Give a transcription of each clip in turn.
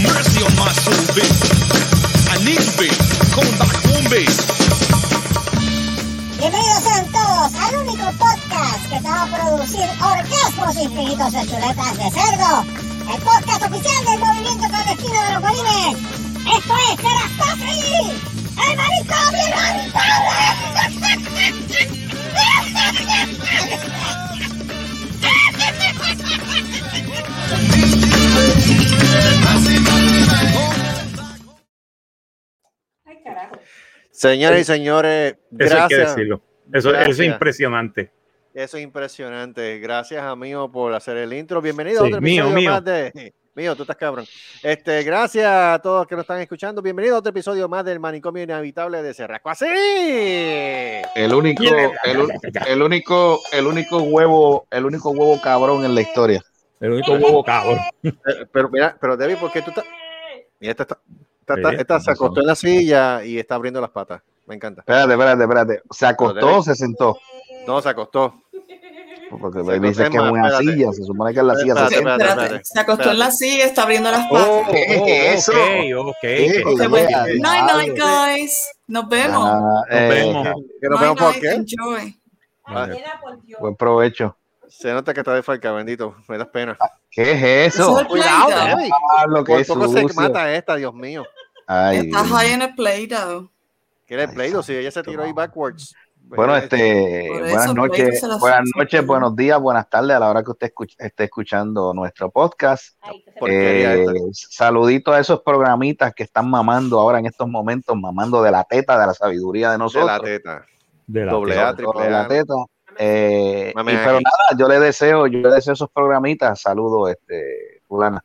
mercy on my soul. I. Bienvenidos sean todos al único podcast que te va a producir orgasmos infinitos de chuletas de cerdo. El podcast oficial del movimiento clandestino de los bolines. Esto es Serastofri, el marico Ay, carajo. Señoras y señores, Eso hay que gracias. decirlo. Eso, es impresionante. Eso es impresionante. Gracias, amigo, por hacer el intro. Bienvenido a otro mío, episodio mío. más de. Mío, tú estás cabrón. Este, gracias a todos los que nos están escuchando. Bienvenido a otro episodio más del manicomio inhabitable de Cerrasco. ¡Así! El único, el, el único, el único huevo, el único huevo cabrón en la historia. El único huevo cabrón. Eh, Pero mira, pero Debbie, ¿por qué tú estás? Mira, esta, está- esta, esta- Sí, esta se acostó en la silla y está abriendo las patas. Me encanta. Espérate, espérate, espérate. ¿Se acostó o se sentó? No, se acostó. Porque Se me dice que es una espérate. silla. Se supone que es la silla. Espérate, Se espérate. Se acostó en la silla, está abriendo las patas. Oh, ¿Qué es oh, eso? ok, ok. Fue. Yeah, Night, guys. Nos vemos. Ah, Nos eh, vemos. ¿Que nos Night, vemos por night, qué? Dios. Buen provecho. Se nota que está de falca, bendito. Me das pena. ¿Qué es Eso eso? Cuidado, Play-Doh. Ah, lo que Por es poco se mata esta, Dios mío. Ay, Está Dios high mío. en el Play-Doh. ¿Qué era el play Si ella se tiró ahí backwards. Bueno, este, Por buenas noches, Play-Doh buenas noches, buenos días, buenas tardes a la hora que usted escuch- esté escuchando nuestro podcast. Ay, Eh, saludito a esos programitas que están mamando ahora en estos momentos, mamando de la teta, de la sabiduría de De nosotros. la teta. De la Doble teta. A, triple de la A. teta. Eh, y- pero nada, yo le deseo, yo le deseo esos programitas, saludos, este, fulana,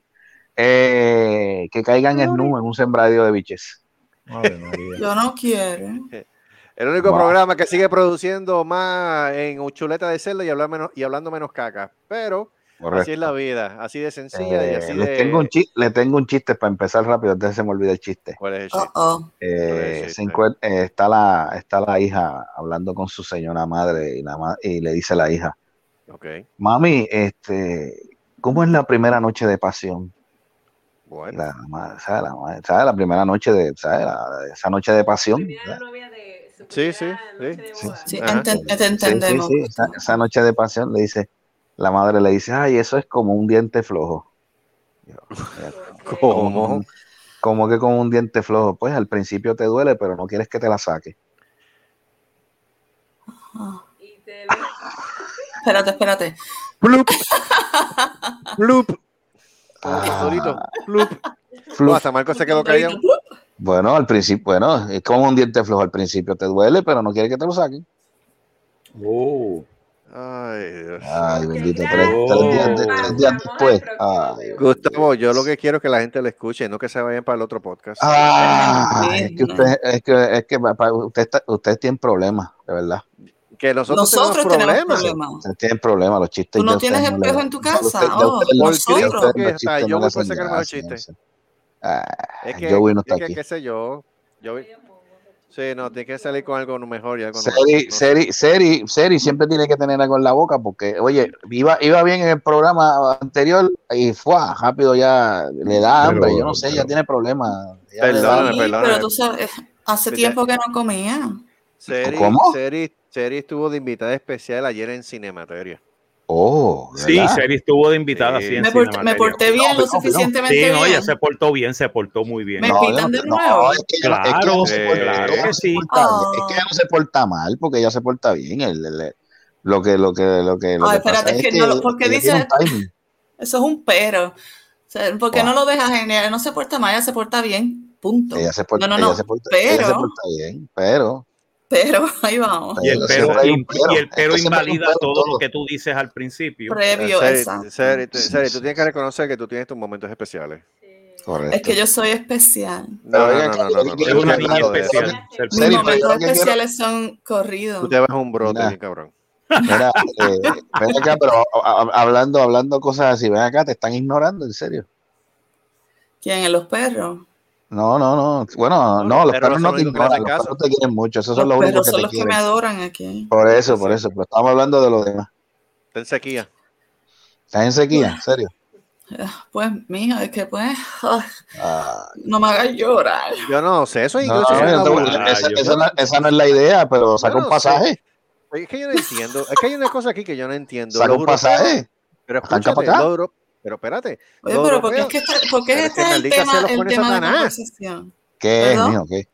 eh, que caigan en nu en un sembradío de biches. María. Yo no quiero. El único Wow. programa que sigue produciendo más en chuleta de cerdo y, hablar menos, y hablando menos caca. Pero así es la vida, así de sencilla y Eh, así les, de. tengo un chiste, le tengo un chiste para empezar rápido, antes se me olvide el chiste. ¿Cuál es el Uh chiste? oh. Eh, eh, está, la, está la hija hablando con su señora madre y, la ma- y le dice la hija, mami, este, ¿cómo es la primera noche de pasión? bueno. La. La, ma- ¿sabe? La primera noche de, ¿sabe? La- esa noche de pasión. Sí, sí, sí. Sí. Entendemos. esa noche de pasión le dice, la madre le dice, ay, eso es como un diente flojo. Yo, ¿Cómo? Como que como un diente flojo? Pues al principio te duele, pero no quieres que te la saque. Espérate, espérate. Plup. Plup. Ah. Solito. Hasta Marco se quedó callado. Bueno, al principio, bueno, es como un diente flojo. Al principio te duele, pero no quieres que te lo saquen. Oh. Ay, Dios. Ay, bendito, tres, tres días, de- tres días después. Ay, Gustavo, yo lo que quiero es que la gente lo escuche, no que se vayan para el otro podcast. Ay, es que usted, es que, es que usted, está- usted tiene problemas, de verdad. Que nosotros, Nosotros tenemos tenemos problemas. problemas. Usted tiene problemas, los chistes. ¿Tú no tienes le- espejo en tu casa? usted- Oh, usted- nosotros. Los chistes yo no le voy a. Ah, Es que, Joey no es está que, aquí. qué sé yo. yo sí, no, tiene que salir con algo mejor y algo nuevo. Seri. Seri, Seri, Seri siempre tiene que tener algo en la boca porque, oye, iba, iba bien en el programa anterior y fue rápido ya le da Pero, hambre, yo no sé, pero- ya tiene problemas. ya Perdóname, hambre. Sí, perdóname. pero tú sabes, hace tiempo que no comía. Seri, ¿Cómo? Seri, Seri estuvo de invitada especial ayer en Cinemateria. Oh, Sí. Seri estuvo de invitada. Sí. Me, porté- me porté bien, No, lo no, no. suficientemente Sí, no, bien. ella se portó bien, se portó muy bien. Me No, pitan no- de no, nuevo. es que no- es Claro, no se porta- claro ella que no se sí. Oh. Es que ella no se porta mal porque ella se porta bien. el- el- el- lo que, lo que, lo que, lo Ay, que pasa espérate, es que no lo- ¿por qué ella dice-. Eso es un pero. O sea, ¿Por qué Wow. no lo dejas genial? No se porta mal, ella se porta bien. Punto. Ella se porta, No, no, no, ella se porta, ella se pero- porta bien, pero Pero ahí vamos. Y el Pero y- y el invalida todo todo. lo que tú dices al principio. Previo, exacto. Seri, tú- tienes que reconocer que tú tienes tus momentos especiales. correcto. Es que yo soy especial. No, no, no, no, no, no, no, Es ella- una niña especial. Mis momentos especiales son corridos. Tú te vas a un brote, cabrón. Mira, eh, ven acá, pero a- a- hablando, hablando cosas así, ven acá, te están ignorando, en serio. ¿Quién? ¿En los perros? No, no, no. Bueno, no, los Pero perros no te los ignoran, los perros te quieren mucho, esos son Los los únicos que son te los que me adoran aquí. Por eso, por eso, pero estamos hablando de lo demás. Está en sequía. ¿Estás en sequía? ¿En serio? Pues, mija, es que pues, Ah, no me hagas llorar. Yo no sé, eso es no, incluso. esa, esa no, esa no es la idea, pero saca un pasaje. Es que yo no entiendo. Es que hay una cosa aquí que yo no entiendo. Saca Los un pasaje. Pero escúchate, para acá. los euro- pero espérate. Oye, pero ¿por qué es que está, por qué Pero es este el tema, el tema de conversación? ¿Qué es, mijo? ¿Qué?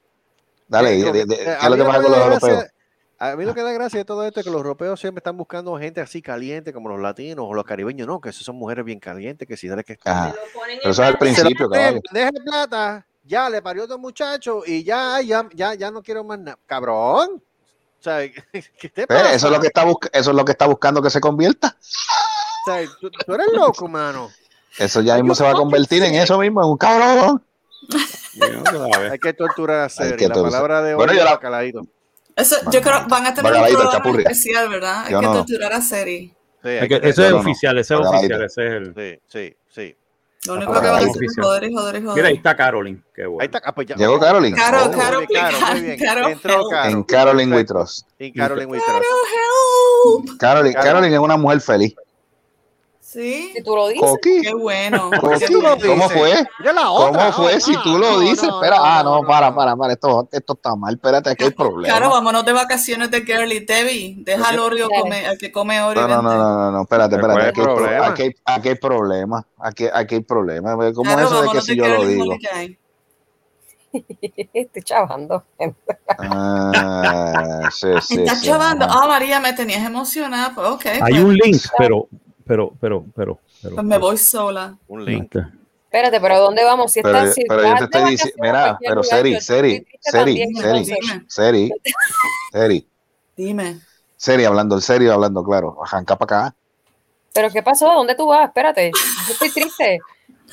Dale, de- de- de- ¿qué a es lo mí que pasa con los da europeos? gracia- A mí lo que da gracia de todo esto es que los europeos siempre están buscando gente así caliente como los latinos o los caribeños, no, que esas son mujeres bien calientes, que si dale que ponen Pero eso es al principio, caballo. deje plata, ya le parió otro muchacho y ya, ya, ya, ya no quiero más nada. Cabrón. O sea, ¿qué te pasa? eso es lo que está eso es lo que está buscando que se convierta. Sea, tú, tú eres loco, mano. Eso ya mismo se va a convertir en eso mismo, en un cabrón. Hay que torturar a Seri. que La torturar. palabra de hoy Bueno, es yo la- bacaladito. Eso, yo creo van a tener un programa especial, ¿verdad? Hay Yo que no. torturar a Seri. Sí, hay Es que- que Eso es No, oficial, ese es oficial, ese es el. Sí, sí, sí. Lo único Ah, que van a hacer es joder joder joder. Mira, ahí está Carolyn. Qué bueno. Ahí está. ah, pues ya- Llegó Caroline. Caro, Oh, Caro, muy bien, Caro, muy bien. Caro, Entró help. Caro. En Caroline. Trust. En Caroline. Help. Caroline, Caro. Caroline es una mujer feliz. Sí. Si tú lo dices. Coqui. Qué bueno. ¿Por qué Qué tú lo bueno. ¿Cómo fue? Mira la ¿Cómo fue? Ah, Si tú lo no, dices, no, espera. no, ah, no, no, para, para, para. Esto, esto está mal. Espérate, aquí hay problema. Claro, vámonos de vacaciones de girly. Debbie, deja al Oreo comer, al que come Oreo. No, no, no, no, no, no, espérate, ¿Cuál espérate. es Aquí el hay, aquí, hay, aquí hay problema. Aquí, aquí hay problema. ¿Cómo Claro, es eso de que si yo lo digo? Estoy chavando. Ah, sí, sí, Estás sí, chavando. Ah, María, me tenías emocionada. Pues, ok. Hay pues, un link, pero, pero, pero, pero. pero pues me voy sola. Un link. Espérate, pero ¿a dónde vamos? Si Pero, estás, si pero yo te estoy diciendo, mira, pero Seri, yo Seri, Seri, Seri. Seri, Seri, Dime. Seri, hablando en serio, hablando claro. Arranca para acá. ¿Pero qué pasó? ¿Dónde tú vas? Espérate. Yo estoy triste.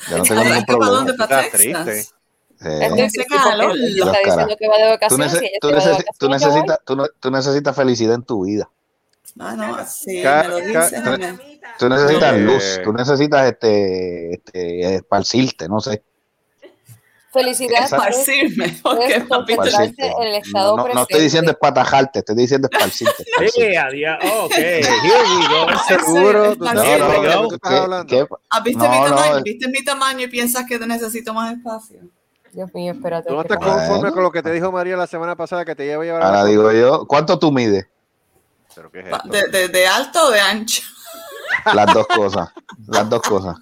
Yo no tengo ningún problema. dónde, Estás triste. Sí. Tú, necesitas, felicidad en tu vida. Ah, no, Ca- me lo ca- me- Tú necesitas Eh. luz, tú necesitas este, este esparcirte, no sé. Felicidad. Esa- puedes- Esparcirme. El estado No, no, no estoy diciendo espatajarte, estoy diciendo esparcirte. esparcirte. Eh, adiós. Ok, here we go. Seguro, tú No, sabes no, de no, qué no, tú estás ¿Qué- hablando. qué- ¿Has visto No, mi no, tamaño? es- ¿Viste mi tamaño y piensas que necesito más espacio? Dios mío, espérate. Tú no ¿qué estás conforme con lo que te dijo María la semana pasada que te iba a llevar a Ahora la digo yo, ¿cuánto tú mides? ¿Pero qué es Pa- esto? ¿De, de, de alto o de ancho? Las dos cosas, las dos cosas.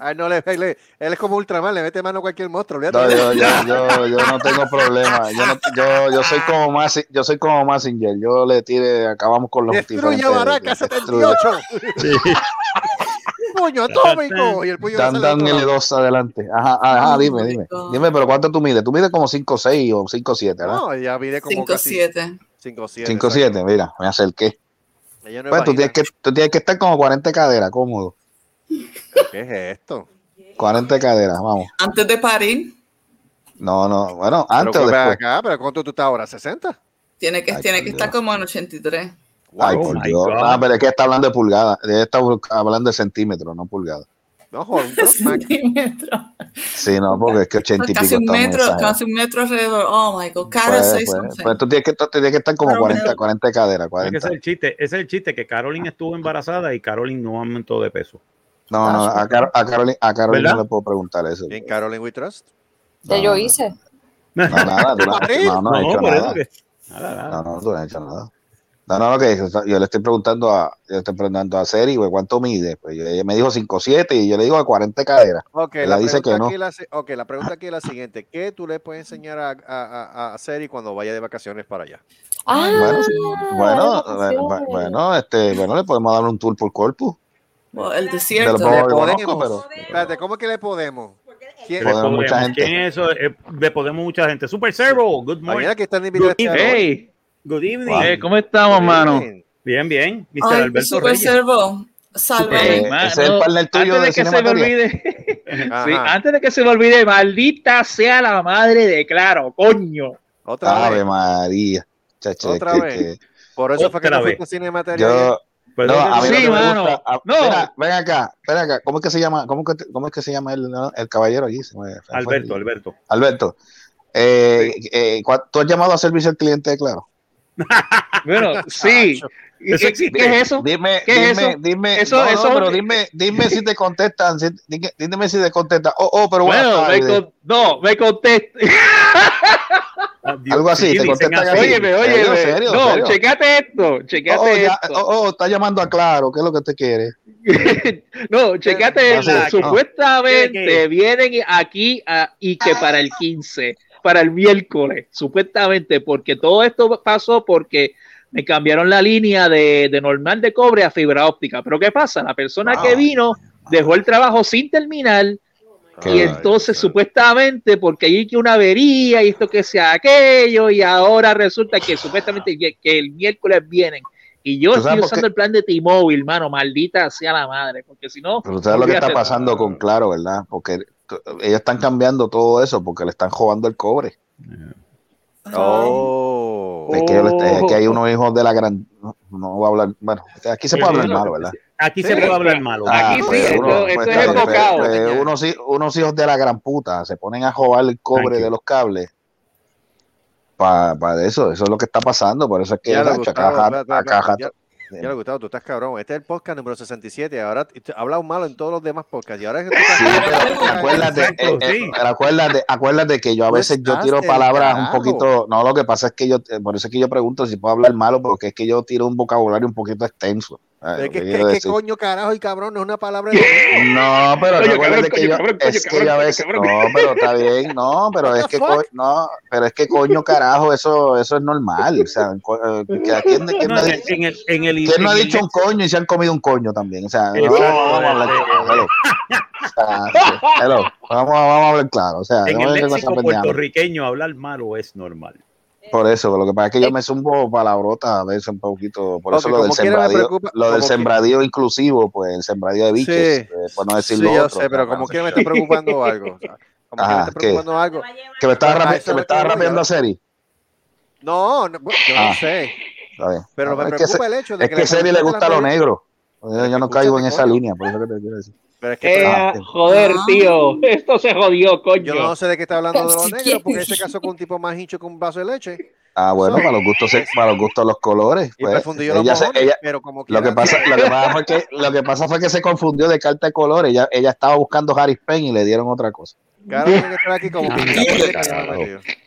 Ay, no, le, le- él es como Ultraman, le mete mano a cualquier monstruo. No, yo, yo, yo, yo no tengo problema. Yo, no- yo, yo soy como más, yo soy como Massinger. Yo le tire, acabamos con los Destruye Baraka destruye. 78. puño atómico. Y el puño Dan, dan otro lado. L2 adelante. Ajá, ajá, dime, dime. Dime, pero ¿cuánto tú mides? Tú mides como 5'6 o 5'7, ¿verdad? No, ella mide como casi 5'7". 5'7. 5'7, mira, me acerqué. No Pues tú tienes, que, tú tienes que estar como 40 de cadera, cómodo. ¿Qué es esto? 40 de cadera, vamos. Antes de parir, No, no, bueno, Pero antes o después. acá, pero ¿cuánto tú estás ahora? ¿60? tiene que, Ay, tiene que estar como en 83. Ay, Oh por Dios. God. Ah, pero es que está hablando de pulgadas. Está hablando de centímetros, no pulgadas. No, joder, un. Sí, no, porque es que 80 y Casi pico un metro, casi un metro alrededor. Oh my God. Cara, Pues, say pues, something. pues tú tienes que, tú tienes que estar como Pero 40, bueno. 40 de cadera, Es que 40. ese es el chiste, ese es el chiste que Carolyn estuvo embarazada y Carolyn no aumentó de peso. No, no, a, Car a Carolyn, a Carolyn ¿Verdad? no le puedo preguntar eso. En Caroline We Trust. Ya No, yo hice. No, nada, tú no, no, no. No. No, no, lo que yo le estoy preguntando a, yo le estoy preguntando a Seri, güey, ¿cuánto mide? Pues ella me dijo 5'7 y yo le digo a 40 de cadera. Ok, la dice pregunta que no. aquí es la si- ok, la pregunta aquí es la siguiente. ¿Qué tú le puedes enseñar a, a, a, a Seri cuando vaya de vacaciones para allá? Ah, Bueno, sí. bueno, bueno, bueno, este, bueno, le podemos dar un tour por corpus. El De desierto. los Le pocos que podemos. conozco, pero Espérate, ¿cómo que le podemos? ¿Quién? Le Podemos mucha gente. ¿Quién es eso? Eh, le podemos mucha gente. Super Servo, good morning. Mañana que están invitados. Hey, Good evening. eh, ¿cómo estamos, mano? Bien, bien. Mr. Ay, Alberto super servo. Sálvame. Eh, ese es el partner tuyo antes de de que se me olvide, sí, antes de que se me olvide, maldita sea la madre de Claro, coño. Otra Ave vez. María. Chacho, es Otra que- vez. que Por eso fue que Otra no vez. fuiste yo, Pues, no, a mí Sí, lo que me mano. gusta- a- No. Ven acá, ven acá. ¿Cómo es que se llama? ¿Cómo, que, cómo es que se llama el, el caballero allí? Se me-. Alberto, Alberto. Alberto. Eh, eh, ¿cuál- ¿Tú has llamado a servicio al cliente de Claro? Bueno, sí. ¿Y Eso ¿Qué, es eso? Dime, ¿Qué es dime, eso? dime, Eso- no, no, eso- pero dime, dime si te contestan, si- dime, dime si te contestan. Oh, oh, pero Bueno, me tardes. con- no, me contesta. Ah, Dios, Algo así, sí, te contestan así. Óyeme, ¿Serio, óyeme. serio, no, serio? checate esto, checate Oh, ya, esto. oh, oh, está llamando a Claro, ¿qué es lo que usted quiere? no, checate esto. no. Supuestamente ¿Qué, qué? vienen aquí a- y que para el 15, para el miércoles, supuestamente, porque todo esto pasó porque me cambiaron la línea de, de normal de cobre a fibra óptica. Pero ¿qué pasa? La persona que vino dejó el trabajo sin terminar y entonces supuestamente porque hay que una avería y esto que sea aquello y ahora resulta que supuestamente que, que el miércoles vienen y yo ¿Tú estoy usando el plan de T-Mobile, mano, maldita sea la madre, porque si no, Pero sabes lo que está pasando con Claro, ¿verdad? Porque ellos están cambiando todo eso porque le están robando el cobre. Oh. Es, que, es hay unos hijos de la gran... No, no voy a hablar... Bueno, aquí se puede hablar malo, ¿verdad? Aquí se puede hablar malo. Aquí sí, pues, esto- uno- esto pues, es claro, enfocado. pues, pues, unos, unos hijos de la gran puta se ponen a robar el cobre de los cables para eso, eso es lo que está pasando, por eso es que Ya Gustavo, acá- acá- lo Gustavo, tú estás cabrón. Este es el podcast número 67. Ahora hablas malo en todos los demás podcasts. Y ahora es que tú estás. Sí, pero acuérdate, eh, eh, pero acuérdate, acuérdate que yo a veces yo tiro palabras un poquito, no, lo que pasa es que yo, eh, por eso es que yo pregunto si puedo hablar malo, porque es que yo tiro un vocabulario un poquito extenso. Que, que que- quiero que decir. coño, carajo y cabrón no es una palabra de. No, pero Coño, cabrón, que coño, yo, cabrón, coño, es que cabrón, yo a coño, veces, cabrón. no, pero está bien, no, pero es que, co- no, pero es que coño carajo, eso, eso es normal, o sea, eh, que quién, quién No, no ha en, dicho, en el, en el, quién no ha dicho un coño y se han comido un coño también, o sea, no, vamos a hablar eh, claro, vamos, a- vamos a hablar claro, o sea, en el léxico puertorriqueño hablar malo es normal. Por eso, lo que pasa es que yo me zumbo palabrotas a veces un poquito, por eso lo del sembradío, preocupa- lo del que- sembradío inclusivo, pues el sembradío de biches, Sí. eh, por no decir Sí, lo yo otro. sé, pero como quiera me está preocupando algo. como quiera me Ajá, está ¿qué? preocupando algo. que me estaba, Pues, a rape- eso que es me lo estaba que voy, rapeando a Seri. No, no, bueno, yo no Ah. sé. Pero No, me es que, preocupa se- el hecho de es que que la a Seri le gusta lo negro. Yo, yo no caigo en esa coño. línea, por eso que te quiero decir. Pero es que Eh, Ah. joder, Ah. tío, esto se jodió, coño. yo no sé de qué está hablando de los negros, porque ese caso con un tipo más hincho que un vaso de leche. Ah, bueno, para los gustos, para los gustos los colores. Y pues, perfundió los se- ella- pero como lo que pasa, lo que pasa fue que lo que pasa fue que se confundió de carta de colores. Ella, ella estaba buscando Harry Penn y le dieron otra cosa. Claro, tiene que estar aquí como.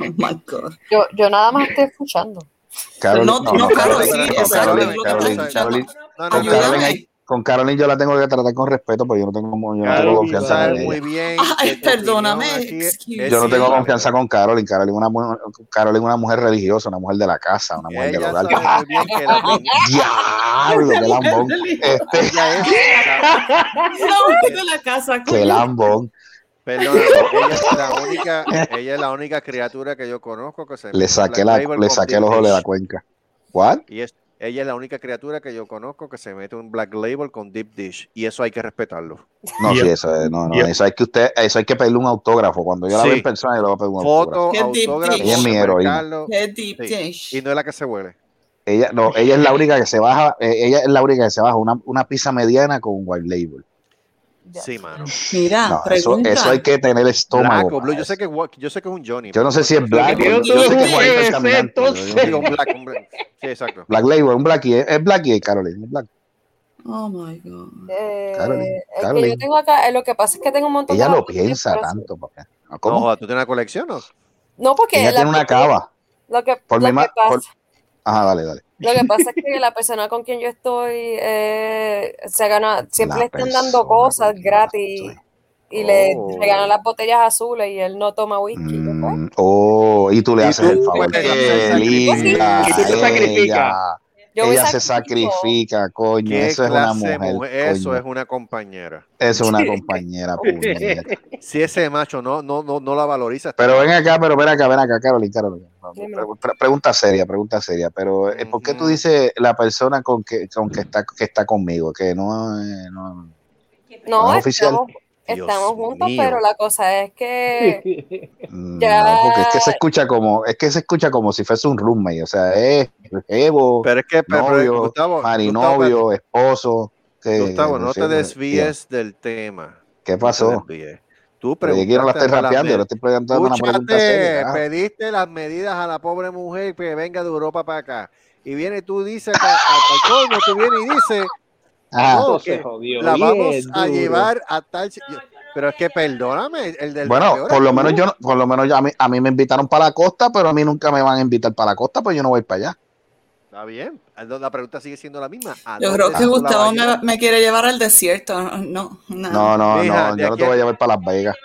Oh yo nada más estoy escuchando. Carolyn- No, no, Carolyn- Carol, sí, con exacto, Carolyn- Carolyn-. Carolyn- No, no, con yo- Carolyn Carolyn yo la tengo que tratar con respeto, porque yo no tengo, yo no tengo Carolyn confianza en ella. muy bien. Ay, perdóname, Yo no tengo confianza con Carolyn. Carolyn es una, Carolyn es una mujer religiosa, una mujer de la casa, una mujer del hogar. Diablo, qué lambón. Este, ella es. No, de la casa, qué lambón. Perdón, ella es la única, ella es la única criatura que yo conozco que se Le mete saqué, un la, le saqué el ojo de la cuenca. ¿What? Y es, ella es la única criatura que yo conozco que se mete un Black Label con Deep Dish. Y eso hay que respetarlo. No, sí, eso es, no, no, eso hay que usted, eso hay que pedirle un autógrafo. Cuando yo la Sí. veo en persona, yo le voy a pedir un autógrafo. Foto, Qué Deep autógrafo. Ella es mi heroína. Qué Sí. dish. Y no es la que se huele. Ella, no, ella es la única que se baja, eh, ella es la única que se baja una, una pizza mediana con white label. Sí, mano. Mira, No, eso, pregunta. eso hay que tener estómago. Blue. Yo sé que, yo sé que es un Johnny. Yo no sé si es black. tiene Yo, todo sé que es un entonces. yo no. Digo, black, un black. Sí, exacto. Black Label, un Blackie, es, Blackie, Black. Oh my God. Eh, el que Carolyn. yo tengo acá, eh, lo que pasa es que tengo un montón Ella de lo botella, piensa tanto, papá. No, No, ¿Cómo? joda, ¿tú tienes una colección o? No, porque Ella la tiene una cava. Lo que, Por lo mi que pasa, por- Ajá, dale, dale. Lo que pasa es que la persona con quien yo estoy eh, se gana, siempre La le están dando cosas gratis y le Oh. regalan las botellas azules y él no toma whisky. Mm, oh, y tú le Y haces tú el favor. Qué linda. Y tú te sacrificas. Ella. Yo voy Ella se sacrifica, coño. ¿Qué Eso es una mujer. mujer? Eso coño. es una compañera. Eso es una compañera. Si ese macho no, no, no, no la valoriza, Pero ven acá, pero ven acá, ven acá, Carolina, Carolina. Pre- pregunta seria, pregunta seria. Pero eh, ¿por qué tú dices la persona con que, con que está que está conmigo? Que no, eh, no No, ¿No es oficial? estamos, Dios estamos juntos, mío. pero la cosa es que Ya. No, porque es que se escucha como, es que se escucha como si fuese un roommate, o sea, es Evo, Pero es que, pero, pero, novio, Gustavo, Gustavo, marinovio, esposo. que- Gustavo, que no te siempre- desvíes del tema. ¿Qué No te pasó? Tú Pero yo quiero la estoy preguntaste rapeando, yo le estoy preguntando una pregunta seria. pediste las medidas a la pobre mujer que venga de Europa para acá. Y viene tú dices, pa- colmo, tú vienes y dices, Ajá. no, se jodió la bien vamos a duro. llevar a tal... Pero es que perdóname, el del Bueno, por lo menos yo, no- por lo menos yo- a mí, a mí me invitaron para la costa, pero a mí nunca me van a invitar para la costa, pues yo no voy para allá. Está bien. La pregunta sigue siendo la misma. ¿A Yo creo que Gustavo me, me quiere llevar al desierto. No, no. No, no, yo no te voy a a- llevar para Las Vegas.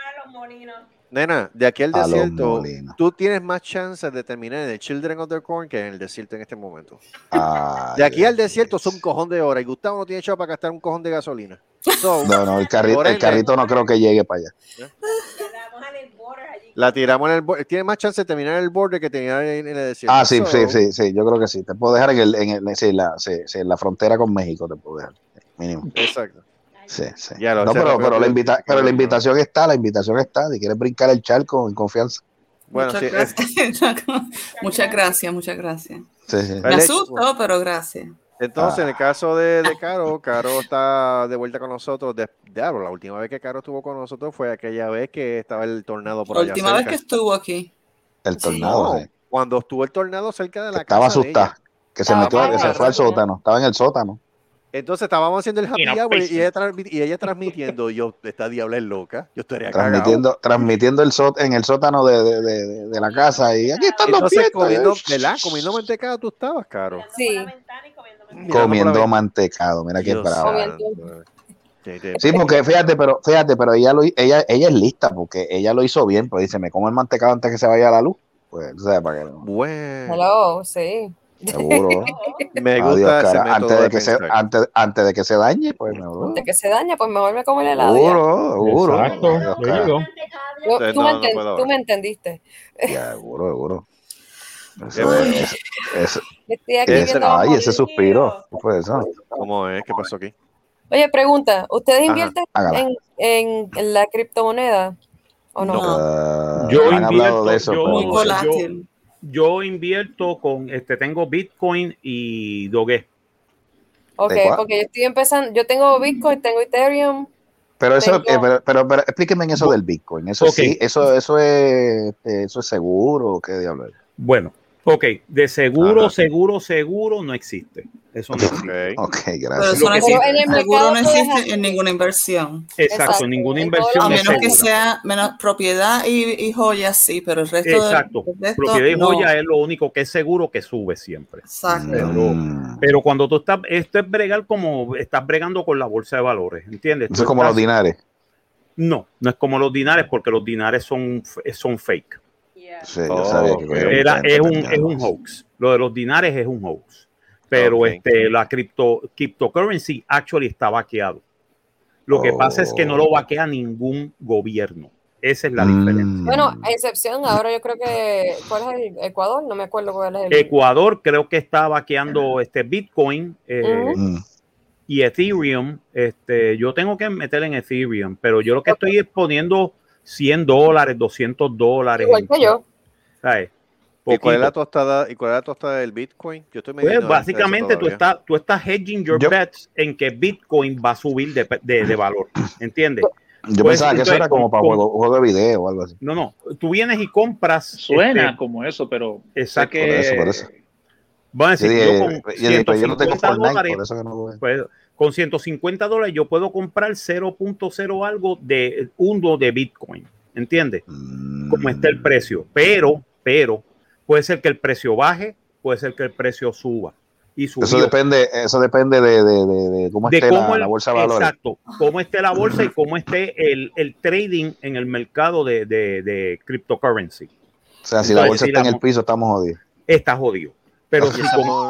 Nena, de aquí al desierto, tú tienes más chances de terminar en el Children of the Corn que en el desierto en este momento. Ay, De aquí al desierto son un cojón de horas y Gustavo no tiene chavo para gastar un cojón de gasolina. So, No, no, el, carri- el carrito no creo que llegue para allá. la tiramos en el borde. Tiene más chance de terminar en el borde que terminar en, el desierto. Ah, sí, So, sí, sí, sí, yo creo que sí. Te puedo dejar en, el, en, el, sí, la, sí, sí, en la frontera con México, te puedo dejar. Mínimo. Exacto. Sí, sí. Ya lo no, pero, pero- pero, la invita- pero- pero la invitación está, la invitación está. Si quieres brincar el charco en confianza. Bueno, muchas, sí, gracias. muchas gracias, muchas gracias. Sí, sí. Me asustó, pero gracias. Entonces, en Ah. el caso de, de Caro, Caro está de vuelta con nosotros. De, diablo, la última vez que Caro estuvo con nosotros fue aquella vez que estaba el tornado por La allá última vez que estuvo aquí. El tornado, sí. cuando estuvo el tornado cerca de la Estaba casa de ella. asustada. Que se Estaba metió, que se fue al sótano. Estaba en el sótano. Entonces estábamos haciendo el happy Y no hour y pise. ella, y ella transmitiendo. y Yo, esta diabla es loca. Yo estaría cagado. Transmitiendo, transmitiendo el sót en el sótano de, de, de, de la casa. Y aquí están los Entonces, pies. comiendo, ¿verdad? Comiendo mantecado tú estabas, Caro. Sí. Comiendo mantecado. Mira qué bravo. Comiendo. Sí, porque fíjate, pero fíjate, pero ella lo, ella, ella es lista porque ella lo hizo bien, pues dice, me como el mantecado antes que se vaya la luz. Pues, o sea, para que no. Bueno, Hello, sí. Seguro. me Adiós, gusta ese cara. método antes, de de que se, antes, antes de que se dañe, pues me bro. De que se daña, pues mejor me como el helado. Seguro, seguro. Exacto, Adiós. Yo- Entonces, tú, no, me no enten- tú me entendiste. Ya, seguro, seguro. Eso, bueno. es- ese- ay, ese suspiro. ¿Qué fue eso? ¿Cómo es? ¿Qué pasó aquí? Oye, pregunta, ¿ustedes invierten en, en, en la criptomoneda o no? No. Ah, Yo invierto, de eso, yo- volátil. Yo invierto con, este, tengo Bitcoin y Doge. Ok, porque yo estoy empezando, yo tengo Bitcoin, tengo Ethereum. Pero eso, Tengo- eh, pero, pero, pero explíqueme en eso del Bitcoin. Eso sí, eso, eso es, este, eso es seguro, ¿o ¿qué diablo es? Bueno, ok, de seguro, Ajá. seguro, seguro no existe. Eso no existe. Ok. Ok, Pero gracias. eso no. Pero en el Seguro no existe en ninguna inversión. Exacto, Exacto, ninguna en inversión A menos que sea menos propiedad y, y joyas, sí, pero el resto de- Exacto. el resto, Propiedad y no. joya es lo único que es seguro que sube siempre. Exacto. Mm. Pero cuando tú estás, esto es bregar como estás bregando con la bolsa de valores, ¿entiendes? Eso es como los dinares. No, no es como los dinares porque los dinares son, son fake. Sí, yo Oh, sabía que ok. había Era, mucha gente es, un, es un hoax. Lo de los dinares es un hoax. Pero este, la cripto, cryptocurrency actually está vaqueado. Lo que pasa es que no lo Oh. vaquea ningún gobierno. Esa es la Mm. diferencia. Bueno, a excepción, ahora yo creo que, ¿cuál es el Ecuador? No me acuerdo cuál es el. Ecuador creo que está vaqueando este Bitcoin eh. Mm. y Ethereum. Este, yo tengo que meter en Ethereum, pero yo lo que estoy es poniendo 100 dólares, 200 dólares. Igual que yo. ¿sabes? ¿Y cuál es la tostada, y cuál es la tostada del Bitcoin? Yo estoy medio Pues básicamente tú estás, tú estás hedging your Yo- bets en que Bitcoin va a subir de, de- de valor. ¿Entiendes? Yo Pues, pensaba que eso era como para juego, juego de video o algo así. No, no. Tú vienes y compras. Suena este, como eso, pero exacto. que Por eso, por eso. Vamos a decir, yo con yo dije, pero yo no tengo 150 Fortnite, dólares, por eso que no lo veo. pues, con 150 dólares yo puedo comprar 0.0 algo de uno de Bitcoin. ¿Entiendes? Como está el precio. Pero, pero, puede ser que el precio baje, puede ser que el precio suba. Y subió. Eso depende, eso depende de, de, de, de cómo esté cómo la, el- la bolsa de valores. Exacto, cómo esté la bolsa y cómo esté el, el trading en el mercado de, cryptocurrency. O sea, si la bolsa si está en el piso, estamos jodidos. Está jodido. Pero, si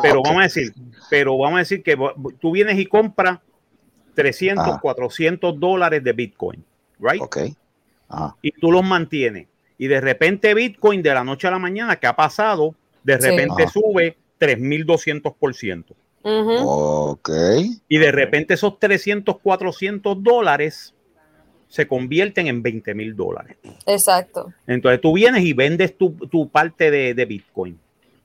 pero vamos a decir, pero vamos a decir que tú vienes y compras 300, Ajá. 400 dólares de Bitcoin, right? Ok. Ajá. Y tú los mantienes. Y de repente Bitcoin de la noche a la mañana, ¿qué ha pasado? De Sí. repente Ajá. sube 3.200%. Ujú. Ok. Y de repente esos 300, 400 dólares se convierten en 20 mil dólares. Exacto. Entonces tú vienes y vendes tu, tu parte de, de Bitcoin.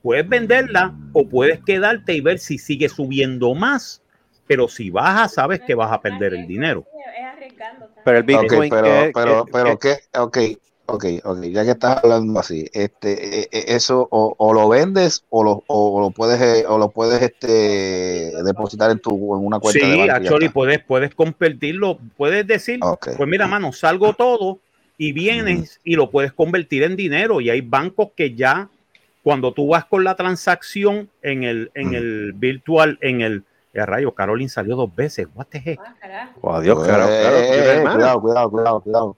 Puedes venderla o puedes quedarte y ver si sigue subiendo más. Pero si baja, sabes que vas a perder el dinero. Pero el Bitcoin pero, que- pero, que- pero que- qué, ok, ok, ok, ya que estás hablando así, este, eh, eh, eso o, o lo vendes o lo, o, lo puedes, eh, o lo puedes, este, depositar en tu, en una cuenta de Sí, banco actually, está. puedes, puedes convertirlo, puedes decir, pues mira, mano, salgo todo y vienes y lo puedes convertir en dinero. Y hay bancos que ya, cuando tú vas con la transacción en el, en Mm. el virtual, en el eh, rayo, Caroline salió dos veces. What the heck? Ah, carajo. Oh, Dios, claro, Eh, eh, eh, cuidado, cuidado, cuidado, cuidado.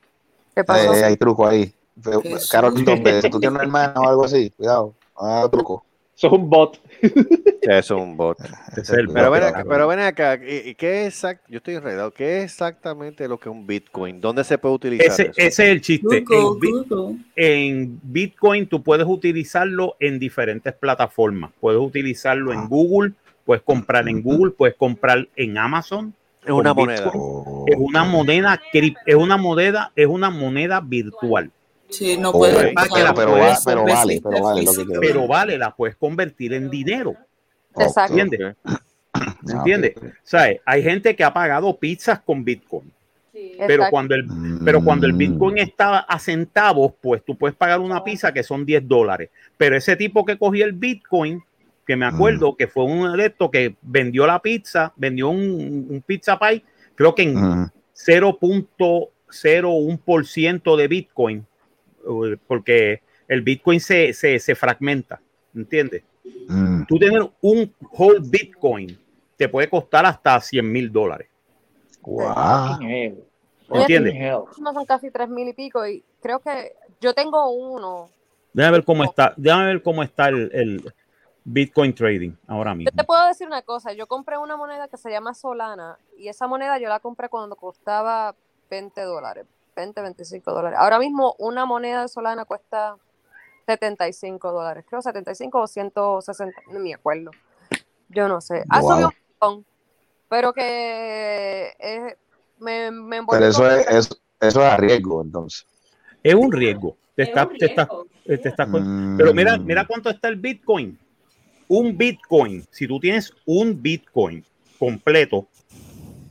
¿Qué Eh, pasó? hay truco ahí. Qué Carol, susto. dos veces. ¿Tú tienes una hermana o algo así? Cuidado. Ah, truco. Eso es un bot. Es un bot. Ese es el Pero bot, ven acá, pero ven acá, ¿y- y ¿qué exact- Yo estoy enredado. ¿Qué es exactamente lo que es un Bitcoin? ¿Dónde se puede utilizar Ese, eso? ese es el chiste. En, Google, Bi- Google. en Bitcoin tú puedes utilizarlo en diferentes plataformas. Puedes utilizarlo Ah. en Google, puedes comprar en Google, puedes comprar en Amazon. Es una moneda. Oh. Es una moneda, es una moneda, es una moneda virtual. Sí, no Ok, puedes pero- pagar pero por va- eso, pero no vale, pero vale lo que físico. quiero Pero vale, la puedes convertir en dinero. Exacto. ¿Entiendes? Ah, ¿Entiendes? ok. ¿Sabes? Hay gente que ha pagado pizzas con Bitcoin. Sí. Pero Exacto. cuando el Pero cuando el Mm. Bitcoin estaba a centavos, pues tú puedes pagar una pizza que son 10 dólares. Pero ese tipo que cogió el Bitcoin, que me acuerdo que fue un de estos que vendió la pizza, vendió un, un pizza pie, creo que en Mm. 0.01% de Bitcoin, porque el Bitcoin se, se, se fragmenta, ¿entiendes? Mm. Tú tener un whole Bitcoin te puede costar hasta 100 mil dólares, Guau. ¿entiendes? No son casi tres mil y pico y creo que yo tengo uno. Déjame ver cómo está, déjame ver cómo está el, el Bitcoin trading ahora Yo mismo. te puedo decir una cosa, yo compré una moneda que se llama Solana y esa moneda yo la compré cuando costaba 20 dólares, 20, 25 dólares. Ahora mismo una moneda de Solana cuesta 75 dólares, creo 75 o 160, no me acuerdo. Yo no sé. Ha Wow. subido un montón, pero que eh, me, me Pero eso es, eso, eso es a riesgo, entonces. Es un riesgo. Te Es está, un te está- riesgo. te está- Mm. pero mira, mira cuánto está el Bitcoin. Un Bitcoin, si tú tienes un Bitcoin completo,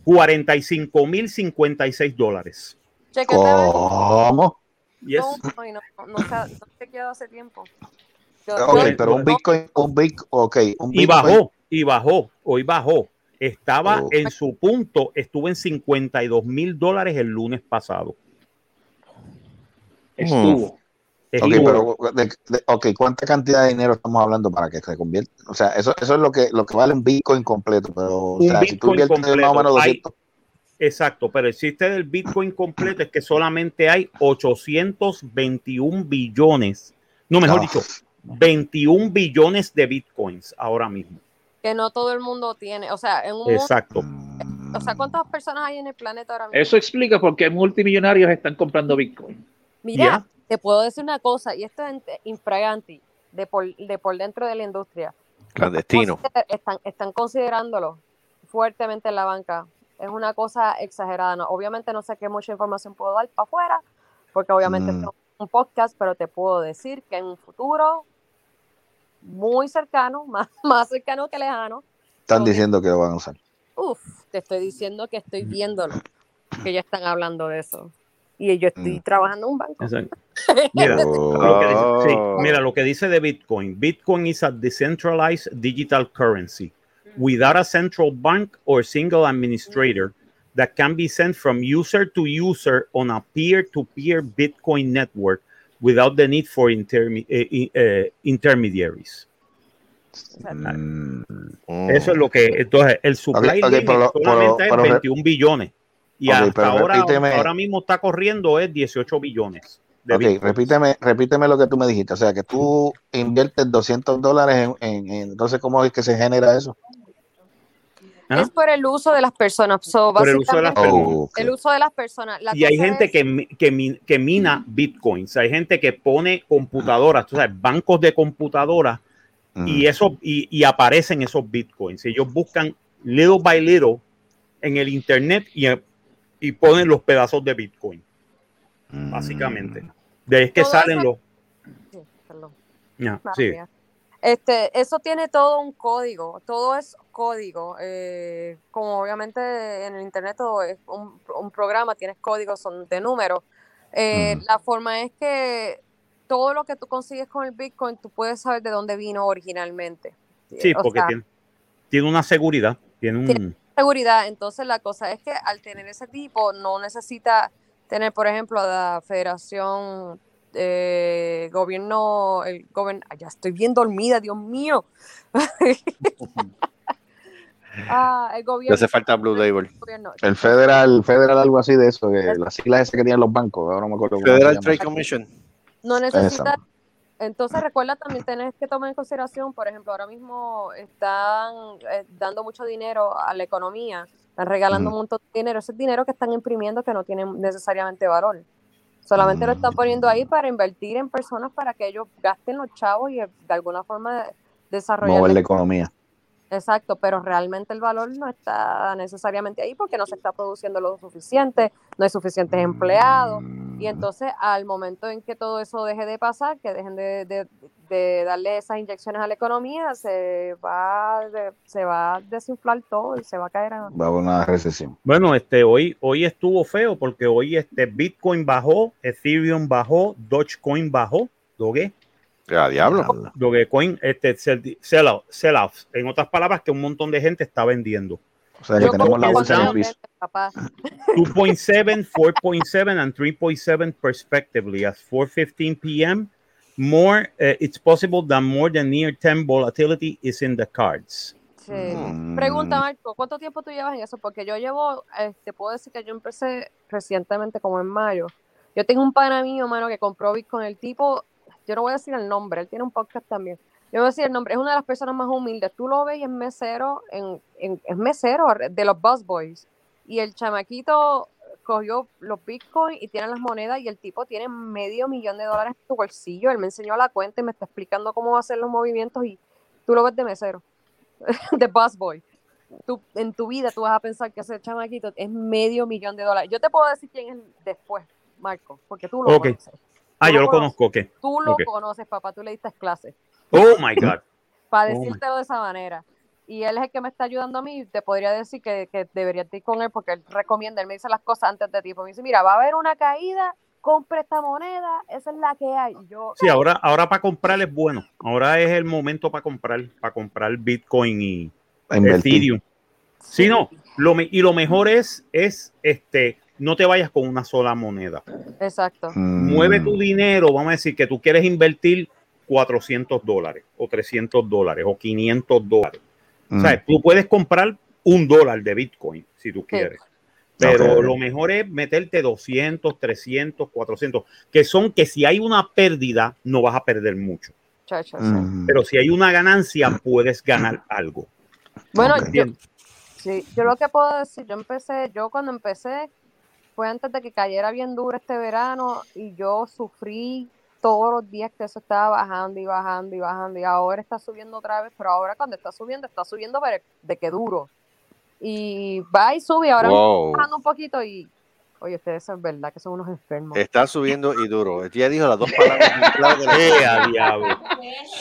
45 mil 56 dólares. ¿Cómo? Yes. No, no, no, no se quedó hace tiempo. Yo- Ok, yo- pero un Bitcoin, un Bitcoin, ok, un Y Bitcoin. bajó, y bajó, hoy bajó. Estaba Oh. en su punto, estuvo en 52 mil dólares el lunes pasado. Estuvo. Ok, Estuvo- pero de- de- ok, ¿cuánta cantidad de dinero estamos hablando para que se convierta? O sea, eso, eso es lo que, lo que vale un Bitcoin completo, pero o Un sea, si tú inviertes más o menos hay- 200, Exacto, pero el chiste del Bitcoin completo es que solamente hay 821 billones, no mejor Ah. dicho, 21 billones de Bitcoins ahora mismo. que no todo el mundo tiene, o sea, en un mundo- Exacto. o sea, ¿cuántas personas hay en el planeta ahora mismo? Eso explica por qué multimillonarios están comprando Bitcoin. Mira, te puedo decir una cosa, y esto es infraganti de por, de por dentro de la industria. Clandestino. Están, están considerándolo fuertemente en la banca. Es una cosa exagerada. ¿no? Obviamente no sé qué mucha información puedo dar para afuera, porque obviamente Mm. es un podcast, pero te puedo decir que en un futuro muy cercano, más, más cercano que lejano, están diciendo que lo van a usar. Uf, te estoy diciendo que estoy viéndolo, que ya están hablando de eso. Y yo estoy Mm. trabajando en un banco. Exacto. Mira, Oh. lo que dice, sí, Oh. mira lo que dice de Bitcoin. Bitcoin is a decentralized digital currency without a central bank or single administrator that can be sent from user to user on a peer-to-peer Bitcoin network without the need for intermi- eh, eh, intermediaries. Mm. Eso es lo que entonces el supply Ok, ok, limit pero solamente pero- pero- es 21 billones y Ok, hasta ahora, ahora mismo está corriendo es 18 billones. Ok, Bitcoin. repíteme, repíteme lo que tú me dijiste. O sea, que tú inviertes 200 dólares en, en- en- entonces, ¿cómo es que se genera eso? ¿Ah? Es por el uso de las personas. So, Por el uso de las personas. Oh, el uso de las personas. La y hay gente es- que, que, que mina bitcoins, hay gente que pone computadoras, tú sabes, bancos de computadoras Mm. y eso y, y aparecen esos bitcoins. Ellos buscan little by little en el internet y, y ponen los pedazos de bitcoin, Mm. básicamente. De ahí es que Todo salen eso- los. Sí, perdón. Sí. mía. Este, eso tiene todo un código, todo es código. eh, como obviamente en el internet todo es un, un programa, tienes códigos, son de números. Eh. La forma es que todo lo que tú consigues con el Bitcoin, tú puedes saber de dónde vino originalmente. Sí, O porque sea, tiene, tiene una seguridad, tiene un... seguridad. Entonces la cosa es que al tener ese tipo no necesita tener, por ejemplo, la Federación eh, Gobierno, el gobierno, ya estoy bien dormida, Dios mío. ah, el Le gobierno, hace falta Blue Label. El federal, federal algo así de eso, que las siglas esas que tienen los bancos, ahora no me acuerdo Federal. Trade Commission. No Esa. necesita. Entonces recuerda también tener que tomar en consideración, por ejemplo, ahora mismo están eh, dando mucho dinero a la economía, están regalando un montón de dinero, ese es dinero que están imprimiendo que no tiene necesariamente valor. Solamente lo están poniendo ahí para invertir en personas para que ellos gasten los chavos y eh, de alguna forma desarrollar Mover la la economía. Exacto, pero realmente el valor no está necesariamente ahí porque no se está produciendo lo suficiente, no hay suficientes empleados. Y entonces al momento en que todo eso deje de pasar, que dejen de, de- de darle esas inyecciones a la economía, se va, de- se va a desinflar todo y se va a caer a... Va a haber una recesión. Bueno, este, hoy, hoy estuvo feo porque hoy este Bitcoin bajó, Ethereum bajó, Dogecoin bajó, Doge, Ya, diablo. Dogecoin, este, sell, sell out- sell outs. En otras palabras, que un montón de gente está vendiendo. O sea, que tenemos la bolsa en el piso. vende, papá. 2.7, 4.7, and 3.7 respectively. At 4:15 p.m., more uh, it's possible that more than near 10 volatility is in the cards. Sí. Mm. Pregunta, Marco, ¿cuánto tiempo tú llevas en eso? Porque yo llevo, este, puedo decir que yo empecé recientemente, como en mayo. Yo tengo un pana mío, mano, que compró Bitcoin. El tipo, yo no voy a decir el nombre, él tiene un podcast también. Yo voy a decir el nombre, es una de las personas más humildes. Tú lo ves y es mesero, en, en- es mesero de los Busboys. Y el chamaquito cogió los Bitcoin y tiene las monedas y el tipo tiene medio millón de dólares en su bolsillo. Él me enseñó la cuenta y me está explicando cómo va a hacer los movimientos y tú lo ves de mesero, de Busboy. Tú, en tu vida tú vas a pensar que ese chamaquito es medio millón de dólares. Yo te puedo decir quién es después, Marco, porque tú lo Ok. conoces. Ah, yo lo conozco, ¿ok? Tú lo Ok. conoces, papá, tú le diste clases Oh my God. para Oh decírtelo de esa manera. Y él es el que me está ayudando a mí. Te podría decir que, que deberías ir con él porque él recomienda, él me dice las cosas antes de ti. Porque me dice, mira, va a haber una caída, compre esta moneda, esa es la que hay. Yo, Sí, ahora, ahora para comprar es bueno. Ahora es el momento para comprar, para comprar Bitcoin y. Ethereum. Sí, no. Lo me- y lo mejor es, es este, no te vayas con una sola moneda. Exacto. Mm. Mueve tu dinero, vamos a decir que tú quieres invertir 400 dólares o 300 dólares o 500 dólares. Mm. O sea, tú puedes comprar un dólar de Bitcoin si tú quieres. Pero lo mejor es meterte 200, 300, 400, que son que si hay una pérdida, no vas a perder mucho. Mm. Pero si hay una ganancia, puedes ganar algo. Bueno, yo, sí, yo lo que puedo decir, yo empecé, yo cuando empecé fue antes de que cayera bien duro este verano y yo sufrí todos los días que eso estaba bajando y bajando y bajando y ahora está subiendo otra vez, pero ahora cuando está subiendo, está subiendo pero de que duro. Y va y sube, ahora Wow. está bajando un poquito y, oye, ustedes es verdad que son unos enfermos. Está subiendo y duro. Ya dijo las dos palabras más claves de la ¡Eh, a diablo!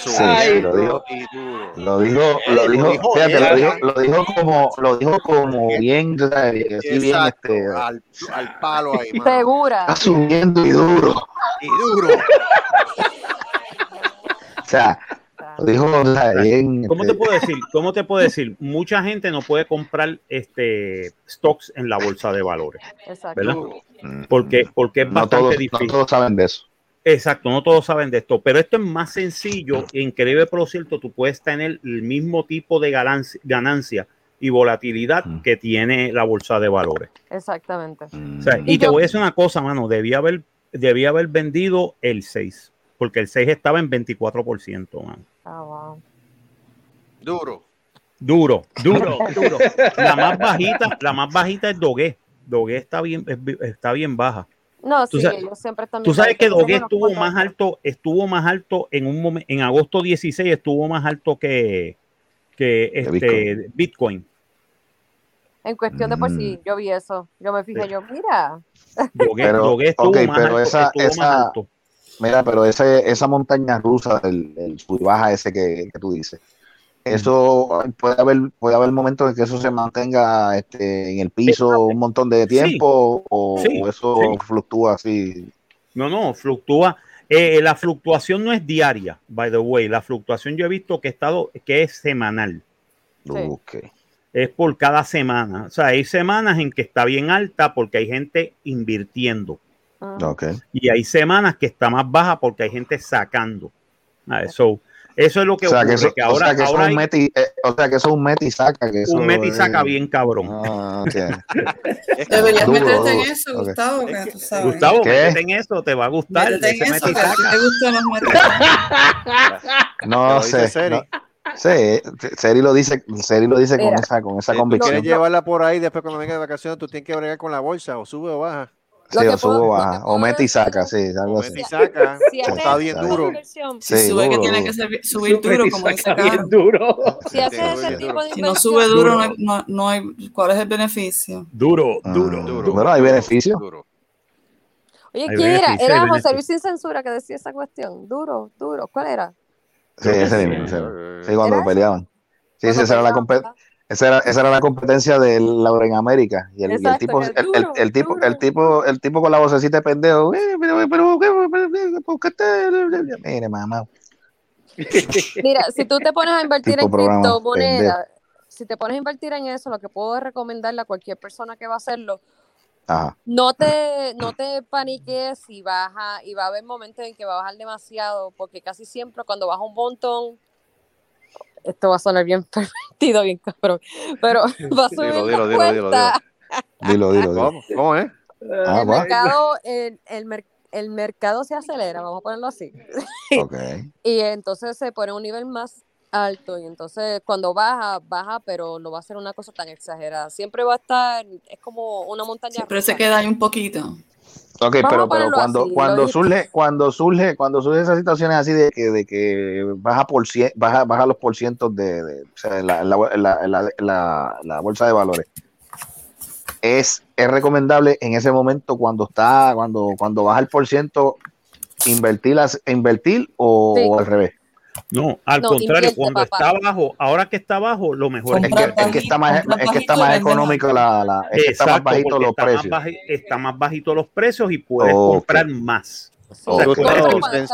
Sí, lo dijo. y duro. Lo dijo, lo dijo, dijo fíjate, lo dijo, lo dijo como, lo dijo como bien, así bien, Exacto, este, al, al palo ahí, mano. Segura. está subiendo y duro. Y duro. O sea, dijo, bien, ¿Cómo este, te puedo decir? ¿Cómo te puedo decir? Mucha gente no puede comprar este stocks en la bolsa de valores, Exacto. ¿verdad? Duro. Porque, porque es no bastante todos, no difícil. todos saben de eso. Exacto, no todos saben de esto, pero esto es más sencillo e increíble, por cierto, tú puedes tener el mismo tipo de ganancia, ganancia y volatilidad Mm. que tiene la bolsa de valores. Exactamente. O sea, Mm. y Y te yo- voy a decir una cosa, mano, debía haber, debía haber vendido el 6, porque el 6 estaba en 24%, mano. Ah, wow. Duro. Duro, duro, duro. La más bajita, la más bajita es Doge. Doge está bien, es bi- está bien baja. No, sí, sabes- ellos siempre están Tú sabes que unos estuvo más alto, estuvo más alto en un momento, en agosto 16 estuvo más alto que, que este Bitcoin. Bitcoin. En cuestión de por Mm. sí, yo vi eso. Yo me fijé, Sí. yo, mira, Doge, Pero, Doge estuvo, ok, más, pero alto, esa- estuvo más esa- alto. Mira, pero ese, esa montaña rusa, el, el sub y baja ese que, que tú dices, eso puede haber, puede haber momentos en que eso se mantenga este, en el piso un montón de tiempo o, Sí, o eso sí. fluctúa así. No, no, fluctúa. Eh, la fluctuación no es diaria, by the way. La fluctuación yo he visto que, he estado, que es semanal. Sí. Ok. Es por cada semana. O sea, hay semanas en que está bien alta porque hay gente invirtiendo. Ah. Y hay semanas que está más baja porque hay gente sacando. Ah, So, eso es lo que O sea, ocurre. que eso, que o ahora, sea, que eso ahora es hay un meti, eh, o sea, que eso es un meti saca. Que eso un meti saca bien cabrón. Ah, Deberías Duro, meterte en eso, Ok. Gustavo, que Es que- tú sabes. Gustavo, ¿Qué? métete en eso, te va a gustar. Métete en eso, meti saca. te gustan los. No sé. Seri. no- Sí, Seri lo dice, Seri lo dice con esa, con esa Si convicción. quieres llevarla por ahí, después cuando venga de vacaciones, tú tienes que bregar con la bolsa, o sube o baja. Lo Sí, que o sube puedo- o lo que baja. puedo O mete y saca, sí, algo O así. mete y saca, Si haces está bien duro. Si Sí, sube, que duro, tiene duro. que ser- subir duro, como dice bien duro. si haces Sí, ese tipo de Si no sube duro, no hay, no, no hay. ¿Cuál es el beneficio? Duro, Ah, duro, duro. Bueno, hay beneficio. Duro. Oye, ¿quién era? Era José. Luis sin censura que decía esa cuestión. Duro, duro. ¿Cuál era? Sí, que ese mismo. Eh, Sí, cuando peleaban. Sí, esa era, la peleaban, compe- esa, era, esa era la competencia de Laura en América. Y el, y el Exacto, tipo, el, el- tipo, el tipo, el tipo con la vocecita de pendejo. "Eh, pero, pero, pero, pero, ¿por qué te-" Mire, mamá. Mira, si tú te pones a invertir en criptomonedas, si te pones a invertir en eso, lo que puedo recomendarle a cualquier persona que va a hacerlo, Ajá. no te, no te paniques si baja, y va a haber momentos en que va a bajar demasiado, porque casi siempre cuando baja un montón, esto va a sonar bien pervertido, bien cabrón, pero va a subir Dilo, la dilo, dilo, dilo, cuenta. Dilo, dilo, dilo. ¿Cómo? ¿Cómo es? Ah, el va. mercado, el, el mer- el mercado se acelera, vamos a ponerlo así. Ok. Y entonces se pone a un nivel más alto y entonces cuando baja, baja, pero no va a ser una cosa tan exagerada. Siempre va a estar, es como una montaña Siempre rusa. se queda ahí un poquito. Ok, Vamos pero, pero cuando, así, cuando surge, cuando surge, cuando surge esas situaciones así de que, de que baja por cien, baja, baja los porcientos de, de- o sea, la, la, la- la- bolsa de valores. Es, es recomendable en ese momento cuando está, cuando, cuando baja el porciento, invertir, las- invertir o, Sí. o al revés. No, al No, contrario, invierte, cuando papá. está abajo, ahora que está abajo, lo mejor Es que, es que está más, es que está más económico la, la- es que está más Exacto, bajito los está precios. Más baji- está más bajito los precios y puedes comprar más. O sea,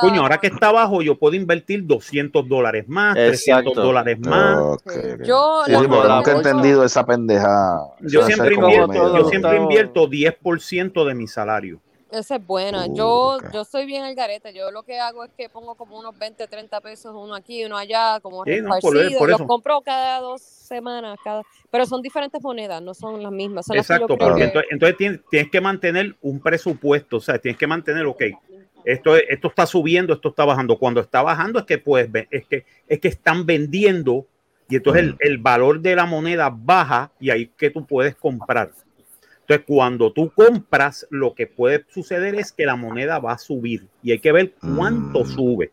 coño, ahora que está abajo, yo puedo invertir 200 dólares más, 300 Exacto. dólares más. Ok, Sí. ok. Yo Sí, nunca he entendido esa pendeja. Yo siempre, invierto, yo siempre invierto 10% de mi salario. Esa es buena. Uh, Yo, yo soy bien al garete. Yo lo que hago es que pongo como unos 20, 30 pesos, uno aquí, uno allá, como Sí, no, por- repartido. por los eso. compro cada dos semanas, cada, pero son diferentes monedas, no son las mismas. Son las Exacto, porque que- entonces, entonces tienes, tienes que mantener un presupuesto, o sea, tienes que mantener, ok, esto, es- esto está subiendo, esto está bajando. Cuando está bajando es que pues ve- es que es que están vendiendo y entonces el, el valor de la moneda baja y ahí que tú puedes comprar. Entonces, cuando tú compras, lo que puede suceder es que la moneda va a subir y hay que ver cuánto Mm. sube.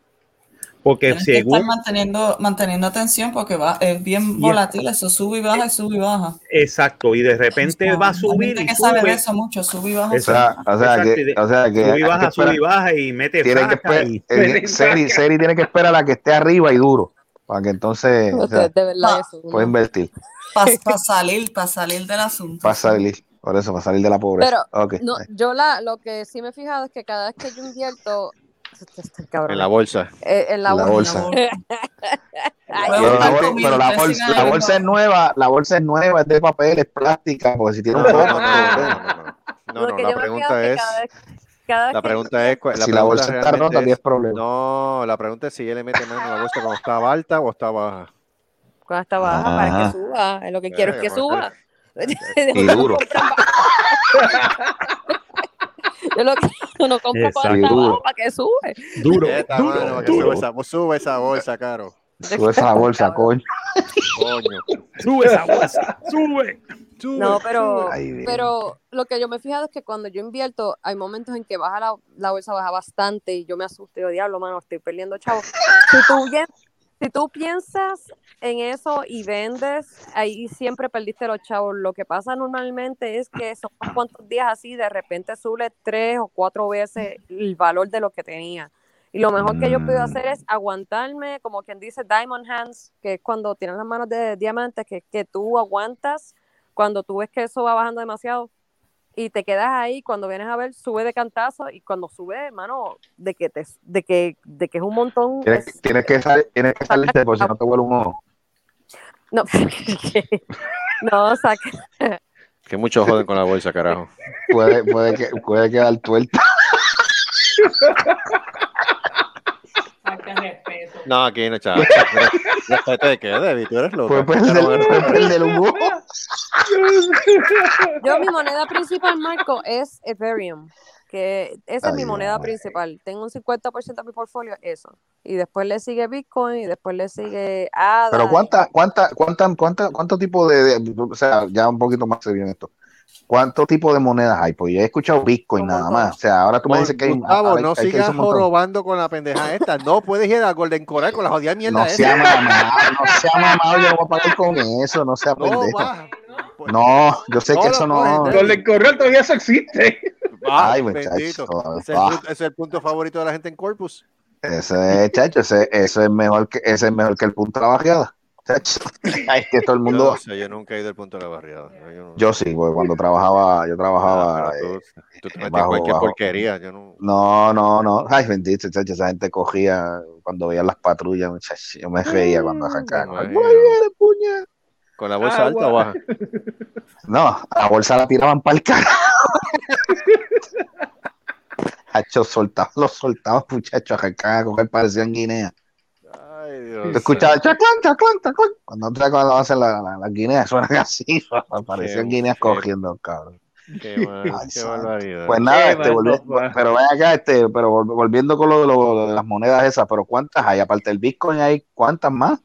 Porque Tienes que estar según, manteniendo, manteniendo atención porque va, es bien volátil, eso sube y baja y sube y baja. exacto, y de repente va a Hay subir gente y que sabe de sube, eso mucho, sube y baja. O sea, o sea que, o sea que sube hay y baja, sube y baja y mete tiene que esperar, y- eh, Seri, Seri tiene que esperar a la que esté arriba y duro para que entonces o sea, de, de verdad eso. pueda invertir, Para salir, para salir del asunto. para salir, por eso, para salir de la pobreza. Pero. No, yo la, lo que sí me he fijado es que cada vez que yo invierto, este- este cabrón, En la bolsa. eh, en la, La bolsa. bolsa. Ay, Pero la, bol- pero bolsa, la bolsa es nueva, la bolsa es nueva, es de papel, es plástica, porque si tiene un no, poco, no, no, no, no, no. No, lo no, que la pregunta es que cada vez, cada vez la que- pregunta es, si la bolsa está rota, es- tienes problemas. no, la pregunta es si ella le mete mano a la bolsa cuando está alta o está baja. cuando está baja para que suba, es lo que quiero es que Eh, suba. Y duro. Yo lo que Exacto. duro. abajo para que sube. duro, Esta duro, mano, para que duro. sube esa, sube esa bolsa, caro. Sube esa bolsa, coño. Coño. Sube esa bolsa, sube. No, pero, Dios. pero lo que yo me he fijado es que cuando yo invierto, hay momentos en que baja la, la bolsa, baja bastante y yo me asusto y digo, diablo, mano, estoy perdiendo chavo. Si tú, si tú piensas en eso y vendes, ahí siempre perdiste los chavos. Lo que pasa normalmente es que son cuantos días así, de repente sube tres o cuatro veces el valor de lo que tenía. Y lo mejor que yo puedo hacer es aguantarme, como quien dice Diamond Hands, que es cuando tienes las manos de diamante, que, que tú aguantas cuando tú ves que eso va bajando demasiado y te quedas ahí, cuando vienes a ver, sube de cantazo y cuando sube, hermano, de que, te, de que, de que es un montón. Tienes, es- tienes que, sal- tienes que salirte por si no te vuelve un ojo. no, no, sea, que- muchos joden con la bolsa, carajo. Puede, puede, que, puede quedar tuerta. No, aquí no, chaval. ¿Respeto de qué, Debbie? Tú eres loco. Puede perder, un ojo. Yo mi moneda principal, Marco, es Ethereum, que esa es mi moneda principal. Tengo un 50% de mi portfolio, eso. Y después le sigue Bitcoin y después le sigue ADA. Pero cuánta, cuánta, cuánta, cuánta, cuánto tipo de, de- o sea, ya un poquito más serio en esto. ¿Cuántos tipos de monedas hay? Pues yo he escuchado Bitcoin nada más. O sea, ahora tú me dices que hay, Gustavo, no hay- hay sigas montón. jorobando con la pendeja esta. No puedes ir a Golden Coral con la jodida mierda No esa. sea mamado, no sea mamado, yo no voy a pagar con eso, no sea No, pendejo. Va. No, yo sé No que eso no. Con el correo todavía eso existe. Ay, muchacho, bendito. Ese es, el, punto- ese es el punto favorito de la gente en Corpus. Ese es, chacho, ese, eso es mejor que, ese es mejor que el punto de la barriada. Chacho. Ay, que todo el Yo, mundo. yo nunca he ido al punto de la barriada. Yo, no- Yo sí, porque cuando trabajaba, yo Ah, trabajaba. pero eh, tú, te metes bajo- cualquier bajo. porquería. Yo no. No, no, no. Ay, bendito, chacho, esa gente cogía cuando veía las patrullas, muchacho. Yo me reía cuando arrancaban. puña! ¿Con la bolsa alta o baja? No, a la bolsa la tiraban para el carajo. Hacho, soltaban, los soltaban, muchachos, arrancaban a coger, parecían guineas. Ay, Dios. Tú escuchabas chaclán, chaclán, chaclán. Cuando otra cuando hacen las la, las guineas, suenan así, parecían guineas qué- cogiendo, cabrón. Qué, mal, Ay, qué barbaridad. Pues nada, Qué este, volvi- barbaridad. pero ven acá, este, pero vol- volviendo con lo de, lo- lo de las monedas esas, pero ¿cuántas hay? Aparte del Bitcoin, ¿hay cuántas más?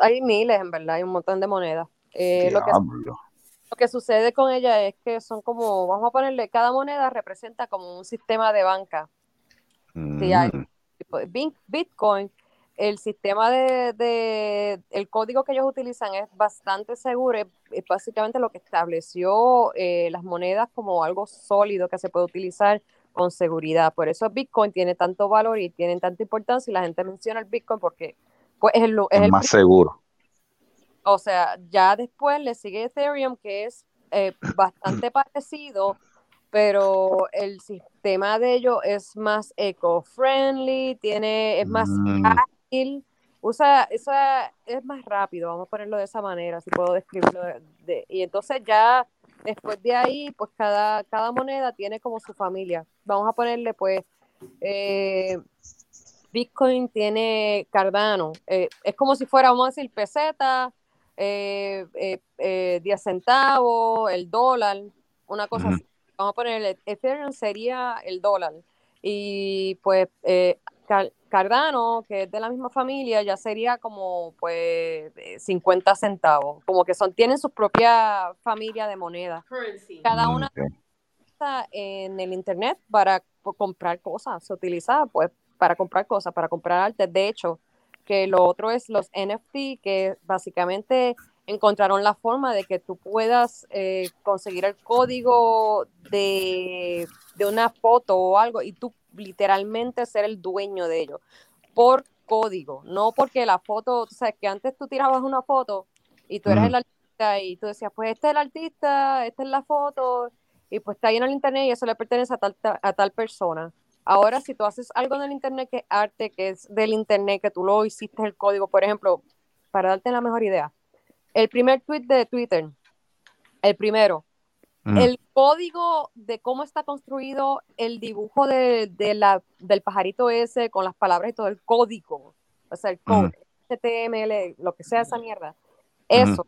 Hay miles, en verdad, hay un montón de monedas. Eh, lo, que, Diablo. lo que sucede con ella es que son como, vamos a ponerle, cada moneda representa como un sistema de banca. Hay. Mm, de Bin- Bitcoin, el sistema de, de- el código que ellos utilizan es bastante seguro, es, es básicamente lo que estableció eh, las monedas como algo sólido que se puede utilizar con seguridad. Por eso Bitcoin tiene tanto valor y tiene tanta importancia y la gente menciona el Bitcoin porque pues, es el, lu- es es el más seguro. o sea, ya después le sigue Ethereum, que es eh, bastante parecido, pero el sistema de ellos es más eco-friendly, tiene, es más Mm. ágil, usa, es más rápido, vamos a ponerlo de esa manera, si puedo describirlo. de- de- y entonces ya después de ahí, pues cada, cada moneda tiene como su familia. Vamos a ponerle, pues, eh, Bitcoin tiene Cardano. eh, es como si fuera, vamos a decir, peseta, eh, eh, eh, 10 centavos, el dólar, una cosa así. Vamos a poner, Ethereum sería el dólar. Y pues eh, Car- Cardano, que es de la misma familia, ya sería como pues eh, 50 centavos. Como que son, tienen su propia familia de monedas. Cada Mm, una está en el internet para po- comprar cosas, se utiliza pues para comprar cosas, para comprar arte. De hecho, que lo otro es los NFT, que básicamente encontraron la forma de que tú puedas eh, conseguir el código de, de una foto o algo y tú literalmente ser el dueño de ello por código, no porque la foto, o sea, que antes tú tirabas una foto y tú eras Ujú. el artista y tú decías, pues este es el artista, esta es la foto, y pues está ahí en el internet y eso le pertenece a tal, a tal persona. Ahora, si tú haces algo en el internet que es arte, que es del internet, que tú lo hiciste el código, por ejemplo, para darte la mejor idea, el primer tweet de Twitter, el primero, Mm. el código de cómo está construido el dibujo de, de la, del pajarito ese con las palabras y todo el código, o sea, el code, HTML, lo que sea esa mierda, eso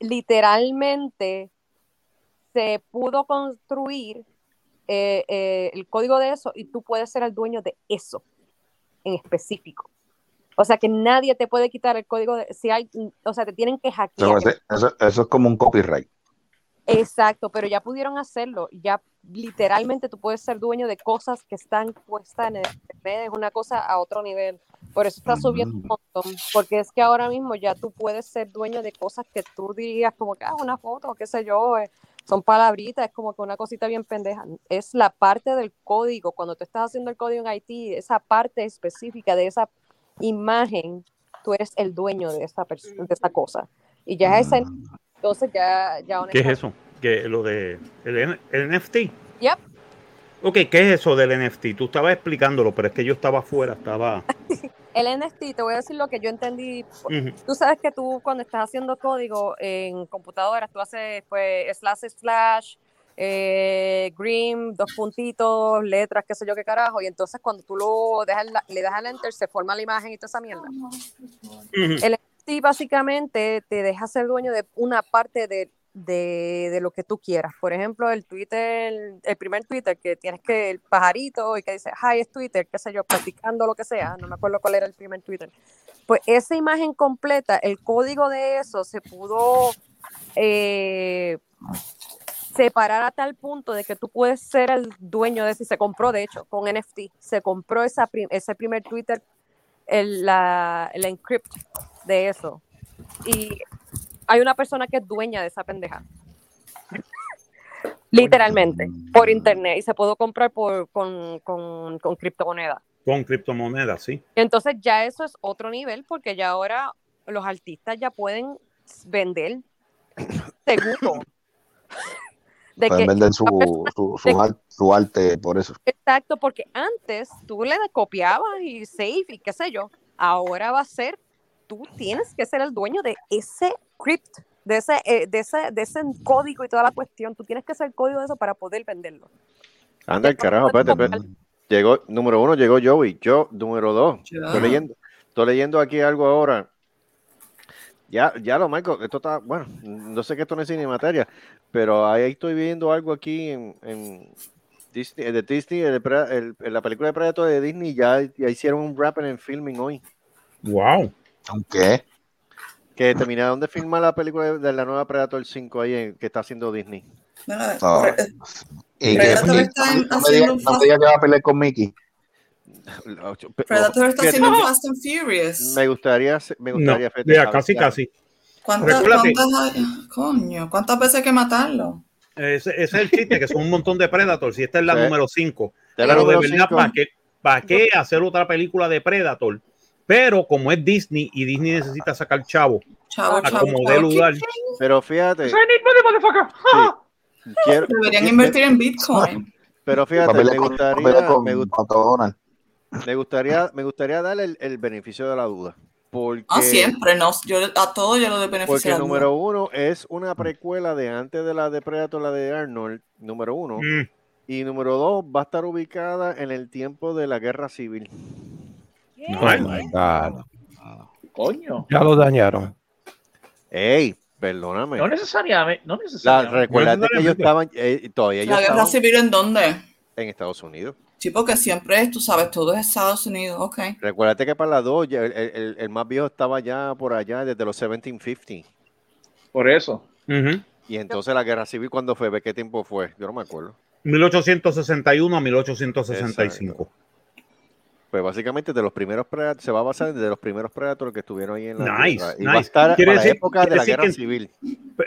literalmente se pudo construir eh, eh, el código de eso y tú puedes ser el dueño de eso en específico. O sea que nadie te puede quitar el código de, si hay, o sea, te tienen que hackear. Eso, eso- es como un copyright. Exacto, pero ya pudieron hacerlo. Ya literalmente tú puedes ser dueño de cosas que están puestas en internet, es una cosa a otro nivel. Por eso está subiendo un montón, porque es que ahora mismo ya tú puedes ser dueño de cosas que tú dirías como que, ah, una foto, qué sé yo, eh, son palabritas, es como que una cosita bien pendeja. Es la parte del código, cuando tú estás haciendo el código en IT, esa parte específica de esa imagen, tú eres el dueño de esa, de esa cosa. Y ya esa, entonces ya, ya ¿Qué es eso? ¿Qué, lo de el NFT. Yep. Ok, ¿qué es eso del NFT? Tú estabas explicándolo, pero es que yo estaba afuera, estaba... El NFT, te voy a decir lo que yo entendí. Tú sabes que tú cuando estás haciendo código en computadoras, tú haces pues slash slash, eh, green, dos puntitos, letras, qué sé yo qué carajo, y entonces cuando tú lo dejas, le das al enter, se forma la imagen y toda esa mierda. El NFT básicamente te deja ser dueño de una parte de, de, de lo que tú quieras. Por ejemplo, el Twitter, el primer Twitter que tienes que, el pajarito y que dice, hi, es Twitter, qué sé yo, platicando lo que sea, no me acuerdo cuál era el primer Twitter. Pues esa imagen completa, el código de eso se pudo eh, separar a tal punto de que tú puedes ser el dueño de si se compró, de hecho, con NFT, se compró esa ese primer Twitter, el, la, el encrypt de eso. Y hay una persona que es dueña de esa pendeja. Literalmente, por internet. Y se pudo comprar por, con, con, con criptomoneda. Con criptomonedas, sí. Entonces ya eso es otro nivel porque ya ahora los artistas ya pueden vender seguro. De Pueden que- vender su, su, su, de- ar- su arte por eso. Exacto, porque antes tú le copiabas y save y qué sé yo. Ahora va a ser, tú tienes que ser el dueño de ese crypt, de ese, eh, de ese, de ese código y toda la cuestión. Tú tienes que el código de eso para poder venderlo. Anda el carajo, espérate, espérate. Llegó, número uno, llegó Joey. Yo, número dos. Estoy leyendo, estoy leyendo aquí algo ahora. Ya, ya lo Michael, esto está, bueno, no sé que esto no es cine materia, pero ahí estoy viendo algo aquí en, en Disney, de Disney, el la película de Predator de Disney, ya, ya hicieron un wrap en filming hoy. Wow. Aunque Que terminaron de filmar la película de, la nueva Predator 5 ahí en- que está haciendo Disney. Ah. y que Predator está en- no me diga no me diga que va a pelear con Mickey. Predator está haciendo un Fast and Furious. Me gustaría, me No, gustaría ya, a- casi, ya- casi. ¿Cuántas, cuántas? Coño, ¿cuántas veces hay que matarlo? Ese, ese es el chiste, que son un montón de Predators. Y esta es la Sí. número 5. de la Pero de verdad. ¿para qué, ¿para qué hacer otra película de Predator? Pero como es Disney y Disney necesita sacar chavo Chavo, a chavo, como chavo. dé lugar. Pero fíjate, sí, quiero- Deberían invertir en Bitcoin. pero fíjate, me gustaría, con me, gustaría, me gustaría darle el, el beneficio de la duda. Porque, No siempre, no. Yo a todo yo lo doy porque beneficio de la duda. número uno es una precuela de antes de la de Predator, la de Arnold, número uno. Mm, Y número dos va a estar ubicada en el tiempo de la guerra civil. God. Coño. Ya lo dañaron. Ey, perdóname. No necesariamente. No La, necesariamente. recuérdate que ellos estaban, eh, todavía ellos ¿La guerra estaban civil en dónde? en Estados Unidos. Sí, porque siempre es, tú sabes, todo es Estados Unidos. Ok. Recuérdate que para las dos, ya el, el- el más viejo estaba ya por allá desde los 1750. Por eso. ujú. Y entonces la guerra civil, ¿cuándo fue? ¿De qué tiempo fue? Yo no me acuerdo. 1861 a 1865. Pues básicamente de los primeros Predators, se va a basar de los primeros Predators que estuvieron ahí en la Nice. Y va a nice. estar Quiere la época de la guerra que- civil.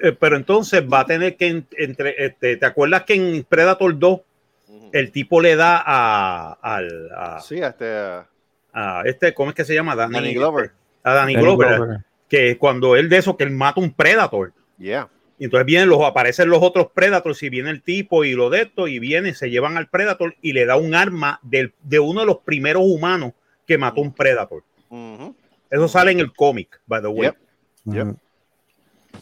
Eh, Pero entonces va a tener que en- entre, este, ¿te acuerdas que en Predator 2 Ujú. el tipo le da a, al- a, Sí, hasta a este, ¿cómo es que se llama? Danny, Danny Glover. A Danny, Danny Glover, Glover. que cuando él de eso, que él mata un Predator. Yeah. Y entonces vienen los, aparecen los otros Predators y viene el tipo y lo de esto y viene, se llevan al Predator y le da un arma del, de uno de los primeros humanos que mató un Predator. Ujú. Eso sale en el cómic, by the way. Yep. Yep. Ujú.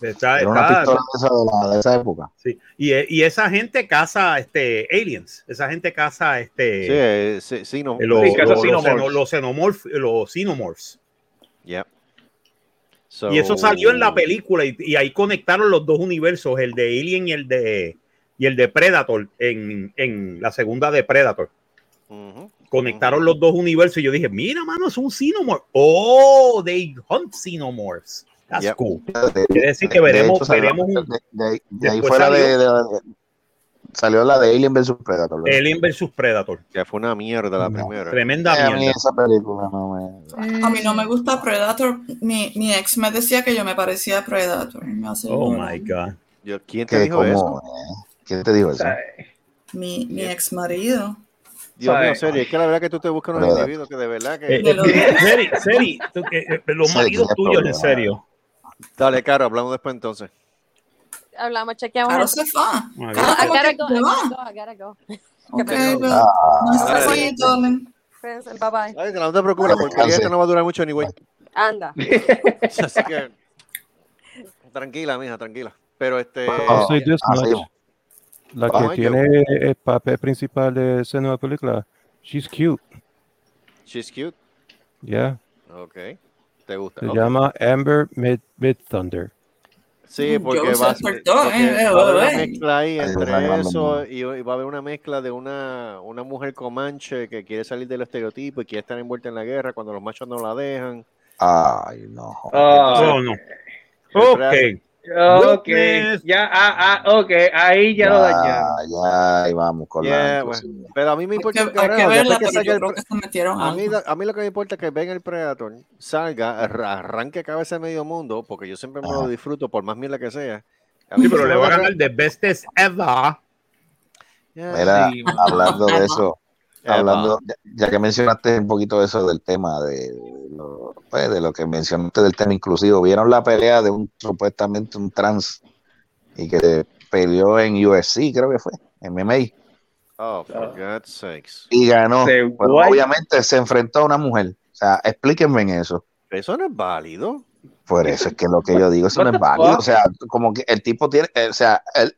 Está- de esa, de, la- de esa época. sí. y, y esa gente caza este, aliens, esa gente caza Sí, este, eh, sí, sí, no. eh, los, Sí, los- los xenomorphs. xeno- los xenomorph- los xenomorphs. Yeah. Y eso So- salió en la película y, y ahí conectaron los dos universos, el de Alien y el de y el de Predator en, en la segunda de Predator. Conectaron los dos universos y yo dije, mira, mano, es un xenomorph. Oh, they hunt xenomorphs. That's cool. Quiere decir que de veremos, hecho, salió- veremos un de, de- de ahí después fue la de, salió- la de Alien vs Predator. ¿verdad? Alien versus Predator. Que fue una mierda la No. primera. Tremenda Eh, a mí mierda. esa película no me... A mí no me gusta Predator. Mi, mi ex me decía que yo me parecía a Predator. Oh my God. Yo, ¿Quién te dijo como, eso? eh, ¿Quién te dijo eso? Mi, mi ex marido. Dios mío, serio, es que la verdad que tú te buscas unos individuos que de verdad que... Eh, eh. Seri, Seri, tú, eh, los Seri, maridos tuyos, en serio. Dale, Caro, hablamos después entonces. Hablamos, chequeamos. Claro, el- se va. Caro, I ¿cómo gotta que go, se I gotta go, I gotta go. Ok, perdón. pero- Ah, Nice to Dale. see you, darling. Bye bye. Ay, no te preocupes, Descanse. esta no va a durar mucho anyway. Anda. Así que... Tranquila, mija, tranquila. Pero este... Oh, Soy ah, sí. La Ay, que qué tiene el papel principal de esa nueva película. She's cute. She's cute. Yeah. Ok. ¿Te gusta? Se Ok. llama Amber Mid, Mid Thunder. Sí, porque va, porque eh, va a haber una eh, mezcla ahí entre eso y, y va a haber una mezcla de una, una mujer comanche que quiere salir del estereotipo y quiere estar envuelta en la guerra cuando los machos no la dejan. Ay, no. Ah, Oh, no. Ok. Ok, Witness. ya, ah, ah, ok, ahí ya lo dañaron. ya, ahí vamos con Yeah, la. bueno. Pero a mí me importa que, a mí, algo. a mí lo que me importa es que venga el Predator, salga, arra- arranque cabeza de medio mundo, porque yo siempre me lo disfruto por más mierda que sea. Sí, pero le va a ganar The Bestest Ever. Mira, Sí, hablando de eso, Hablando, ya, ya que mencionaste un poquito eso del tema de lo, pues, de lo que mencionaste del tema inclusivo, vieron la pelea de un supuestamente un trans y que peleó en UFC, creo que fue, MMA, Oh, for God's sakes. y ganó. Se obviamente se enfrentó a una mujer. O sea, explíquenme en eso. Eso no es válido. Por eso es que lo que yo digo, eso no es válido. O sea, como que el tipo tiene, eh, o sea, él,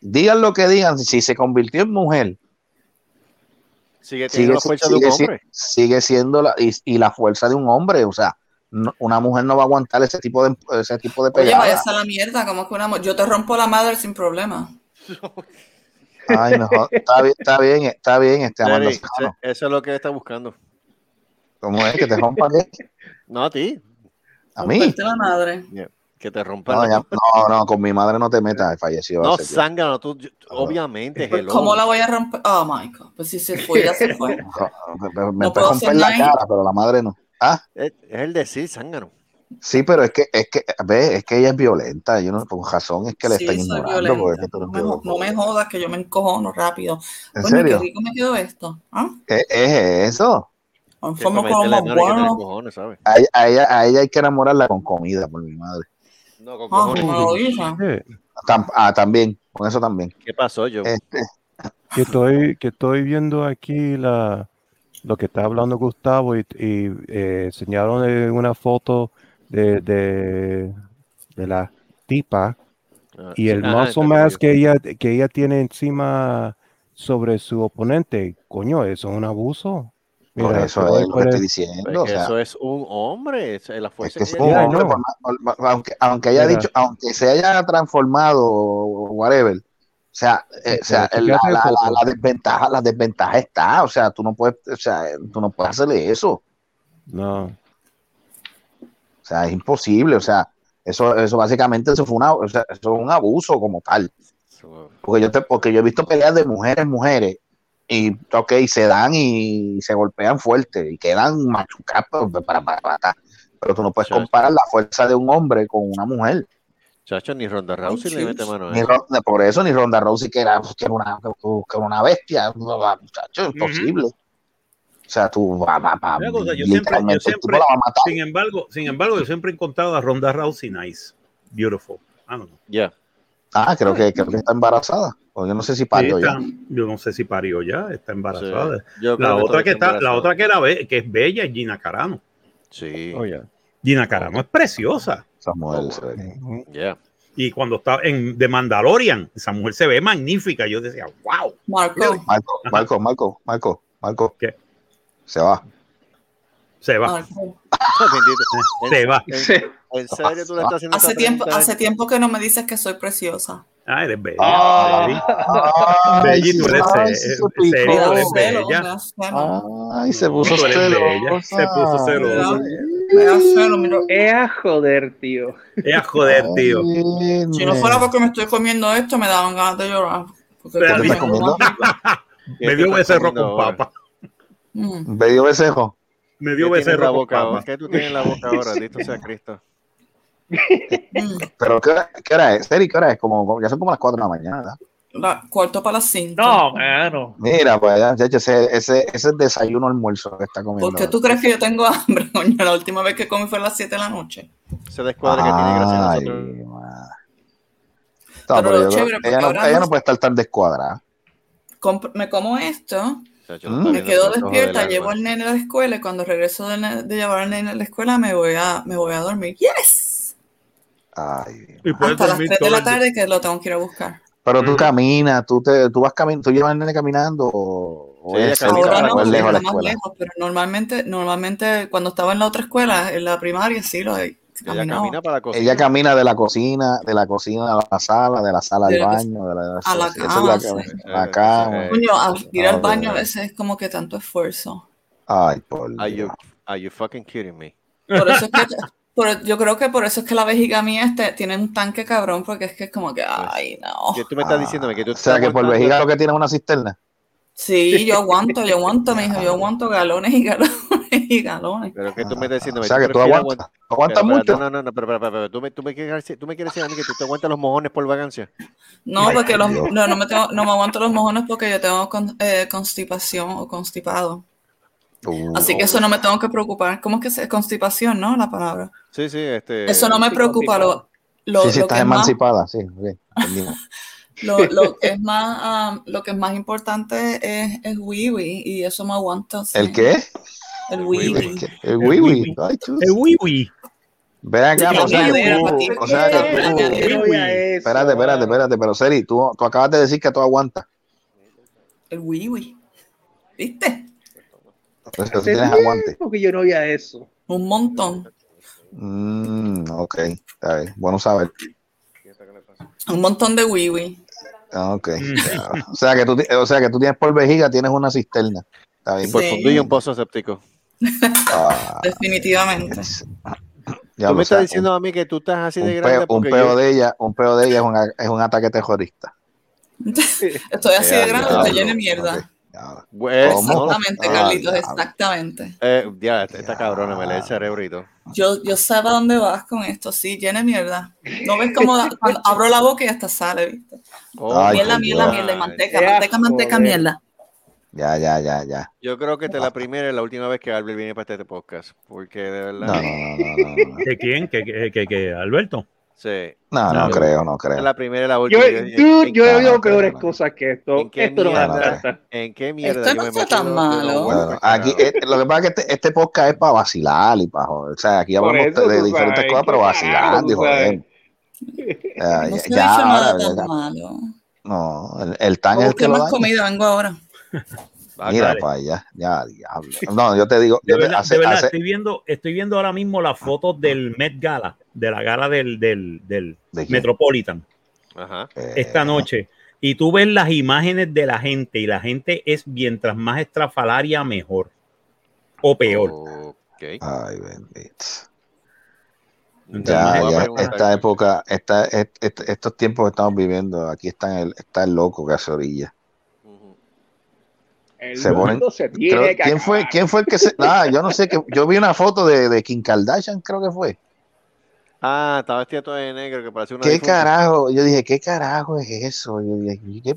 digan lo que digan, si se convirtió en mujer, Sigue sigue, teniendo la fuerza de un sigue si- hombre. sigue siendo la, y, y la fuerza de un hombre. O sea, no- una mujer no va a aguantar ese tipo de, ese tipo de Oye, pegada. váyase a la mierda, como que una mu- Yo te rompo la madre sin problema. Ay, no, está bien, está bien, está bien, este Amanda Serrano. eso es lo que está buscando. ¿Cómo es que te rompan? No a ti, ¿A mí? Romperte la madre. Que te rompan. No, ya- no, no, con mi madre no te metas, falleció. No, zángano, tú, yo- obviamente, Pues, hello. ¿Cómo la voy a romper? Oh, my God. Pues si se fue, ya se fue. Me, me No puedo romper hacer la cara, pero la madre no. Ah, Es, es el decir zángano. sí, pero es que, es que, ve, es que ella es violenta. Yo no, con razón es que le Sí, están ignorando. porque es que tú No me, no jodas que yo me encojono rápido. ¿En qué serio? rico me quedó esto. ¿Ah? ¿Qué es eso? En forma como a, ella, a ella hay que enamorarla con comida, por mi madre. No, con Ah, cojones. Sí. Ah, también, con eso también. ¿Qué pasó, yo? Este, Que estoy, que estoy viendo aquí la, lo que está hablando Gustavo y, y, eh, enseñaron una foto de, de, de la tipa Ah, y el ajá, muscle mass que ella, que ella tiene encima sobre su oponente. Coño, eso es un abuso. Por Mira, eso te voy es lo que estoy diciendo. O es que sea, eso es un hombre, es la es fuerza que que es ella hombre, no. por aunque, aunque haya Mira. dicho, aunque se haya transformado o whatever, o sea, eh, o sea, Pero la, la- eso, la- pues. la desventaja, la desventaja está, o sea, tú no puedes, o sea, tú no puedes hacerle eso, No. o sea, es imposible, o sea, eso, eso básicamente eso fue una, o sea, eso es un abuso como tal, porque yo te, porque yo he visto peleas de mujeres, mujeres, y ok, se dan y se golpean fuerte y quedan machucadas para, para, para, para- pero tú no puedes Sí. comparar la fuerza de un hombre con una mujer. Chacho, ni Ronda Rousey le mete mano a Ni eso. Ron- por eso ni Ronda Rousey que era, que era una, que era una bestia, muchacho, imposible. O sea, tú vas va, yo siempre- yo siempre- a. Sin embargo, sin embargo, yo siempre he encontrado a Ronda Rousey nice, beautiful. I don't know. Ya. Ah, creo que, creo que está embarazada. O yo no sé si Sí, parió está- ya. yo no sé si parió ya, está embarazada. Sí. Yo creo La otra que está, la otra que la ve, que es bella es Gina Carano. Sí. Oh, yeah. Gina Carano es preciosa. Esa mujer se ve. Y cuando está en The Mandalorian, esa mujer se ve magnífica. Yo decía, wow. Marco, Marco, Marco, Marco, Marco, Marco. ¿Qué? Se va. Se va, Marco. Bendito. se va. Sí. ¿En serio tú le estás haciendo Hace tiempo, hace tiempo que no me dices que soy preciosa. Ah, eres bella. Ah. Tú eres ay, se Me eres bella. me. Ay, se puso celosa. se puso celosa. Me da celo, mira. Es a joder, tío. Es a joder, tío. Ay, Si no fuera porque me estoy comiendo esto, me daban ganas de llorar. Porque Pero esto ¿Qué me estás comiendo? ¿Qué Me dio becerro con papa. Mm. Me ¿Qué dio tienes en la becerro con papa. ¿Qué tú tienes en la boca ahora? Dito sea Cristo. Pero ¿qué hora, qué hora es? Seri, ¿qué hora es? Como, ya son como las 4 de la mañana. ¿verdad? la- cuarto para las cinco. No, mano. Mira, pues ya, ya, ese, ese, ese es desayuno almuerzo que está comiendo. ¿Por qué tú crees que yo tengo hambre, coño? La última vez que comí fue a las 7 de la noche. Ese descuadre que tiene gracias a Ay, nosotros. No, Pero lo chévere, porque ella, no, ella no- puede estar tan descuadrada. Me como esto, Mm. me quedo despierta, llevo al nene a la escuela y cuando regreso de, de llevar al nene a la escuela me voy a, me voy a dormir. ¡Yes! Ay, Y puedes Hasta las dormir 3 de la tarde que lo tengo que ir a buscar. Pero tú Mm. caminas, tú, te, tú vas caminando, tú llevas al nene caminando o, o Sí, es ella camina. Ahora no, lejos la está más lejos, pero normalmente, normalmente cuando estaba en la otra escuela, en la primaria, sí lo Ella camina para la cocina. Ella camina de la cocina, de la cocina a la sala, de la sala al baño, de la, a la esa es cama, la, sí. la cama. Eh, Coño, al ir al Ah, baño a veces es como que tanto esfuerzo. Ay, por Are you, Dios. are you fucking kidding me? Por eso es que, por- yo creo que por eso es que la vejiga mía este, tiene un tanque cabrón, porque es que es como que, ay, no. ¿Qué tú me estás Ah, diciéndome? Que tú o sea, que por vejiga lo que tiene es una cisterna. Sí, yo aguanto, yo aguanto, me dijo, yo aguanto galones y galones y galones. Pero que tú me estás diciendo, O sea, que tú aguantas. aguant- ¿Aguantas mucho? No, no, no, no, pero, pero, pero, pero, ¿tú, me, tú, me quieres, decir- tú me quieres decir a mí que tú te aguantas los mojones por vagancia. No, porque los, no, no, me tengo- no me aguanto los mojones porque yo tengo con- eh, constipación o constipado. Uh, Así que eso no me tengo que preocupar. ¿Cómo es que es constipación, no? La palabra. Sí, sí, este. Eso no me preocupa. Lo, lo, sí, sí, lo estás que es más, emancipada, sí. lo, lo que es más, ah, lo que es más importante es, es wiwi y eso me aguanta. sí. ¿El qué? El ¿El, wiwi. el wiwi. Ay, chus. El wiwi. Ven acá, o sea, tú, o sea espérate, espérate, espérate, pero Seri, tú, tú acabas de decir que tú aguantas. El wiwi. ¿Viste? Entonces, tú Hace tienes aguante. tiempo que yo no voy a eso. Un montón. Mm, ok. Bueno saber. Un montón de wiwi. Ah, Ok. Mm. O sea que tú, o sea que tú tienes por vejiga, tienes una cisterna. Está bien. Por Sí. y un pozo séptico. Ah, Definitivamente. ya tú me estás diciendo a mí que tú estás así de grande peo, un porque peo yo- de ella, un peo de ella es un, es un ataque terrorista. Estoy así de grande, estoy llena de mierda. Pues, Exactamente, Ah, Carlitos, exactamente. eh, ya, esta cabrona me lee el cerebrito. Yo, yo sé a dónde vas con esto, sí, llena de mierda. ¿No ves cómo abro la boca y hasta sale, viste? Oh, Ay, mierda, mierda, mierda, y manteca, manteca, manteca, mierda. Ya, ya, ya, ya. Yo creo que esta es la primera y la última vez que Albert viene para este podcast. Porque de verdad. No, no, no, no, no, no. ¿De quién? ¿Que, que, que, que Alberto? Sí. No, no Yo- creo, no creo. es la primera y la Yo, última. dude, yo he oído no, peores no, no. cosas que esto. ¿En qué Esto no me mierda? encanta. ¿En qué mierda Esto yo no me está tan no malo. Bueno, aquí, eh, lo que pasa es que este, este podcast es para vacilar y para joder. O sea, aquí hablamos eso, de diferentes sabes, cosas, pero vacilando y joder. Ya, No ya, se ahora, malo. No, el, el tan es el que lo más daña. comida, vengo ahora. Ah, Mira para allá, ya, diablo. No, yo te digo, De yo te, verdad, hace, de verdad, hace- estoy, viendo, estoy viendo ahora mismo las fotos del Met Gala, de la gala del, del, del. Metropolitan, Ajá. eh, esta noche. Y tú ves las imágenes de la gente y la gente es mientras más estrafalaria mejor o peor. Ok. Ay, bendito. Entonces, Ya, esta época, esta, est- est- estos tiempos que estamos viviendo, aquí está el, está el loco que hace orilla. Ujú. El Se ponen- mundo se tiene Creo- que ¿quién, fue. ¿Quién fue el que se.? Ah, yo no sé, que yo vi una foto de, de Kim Kardashian, creo que fue. Ah, estaba vestida toda de negro que parece una ¿Qué difunta. carajo? Yo dije, ¿qué carajo es eso? Yo dije, ¿y qué,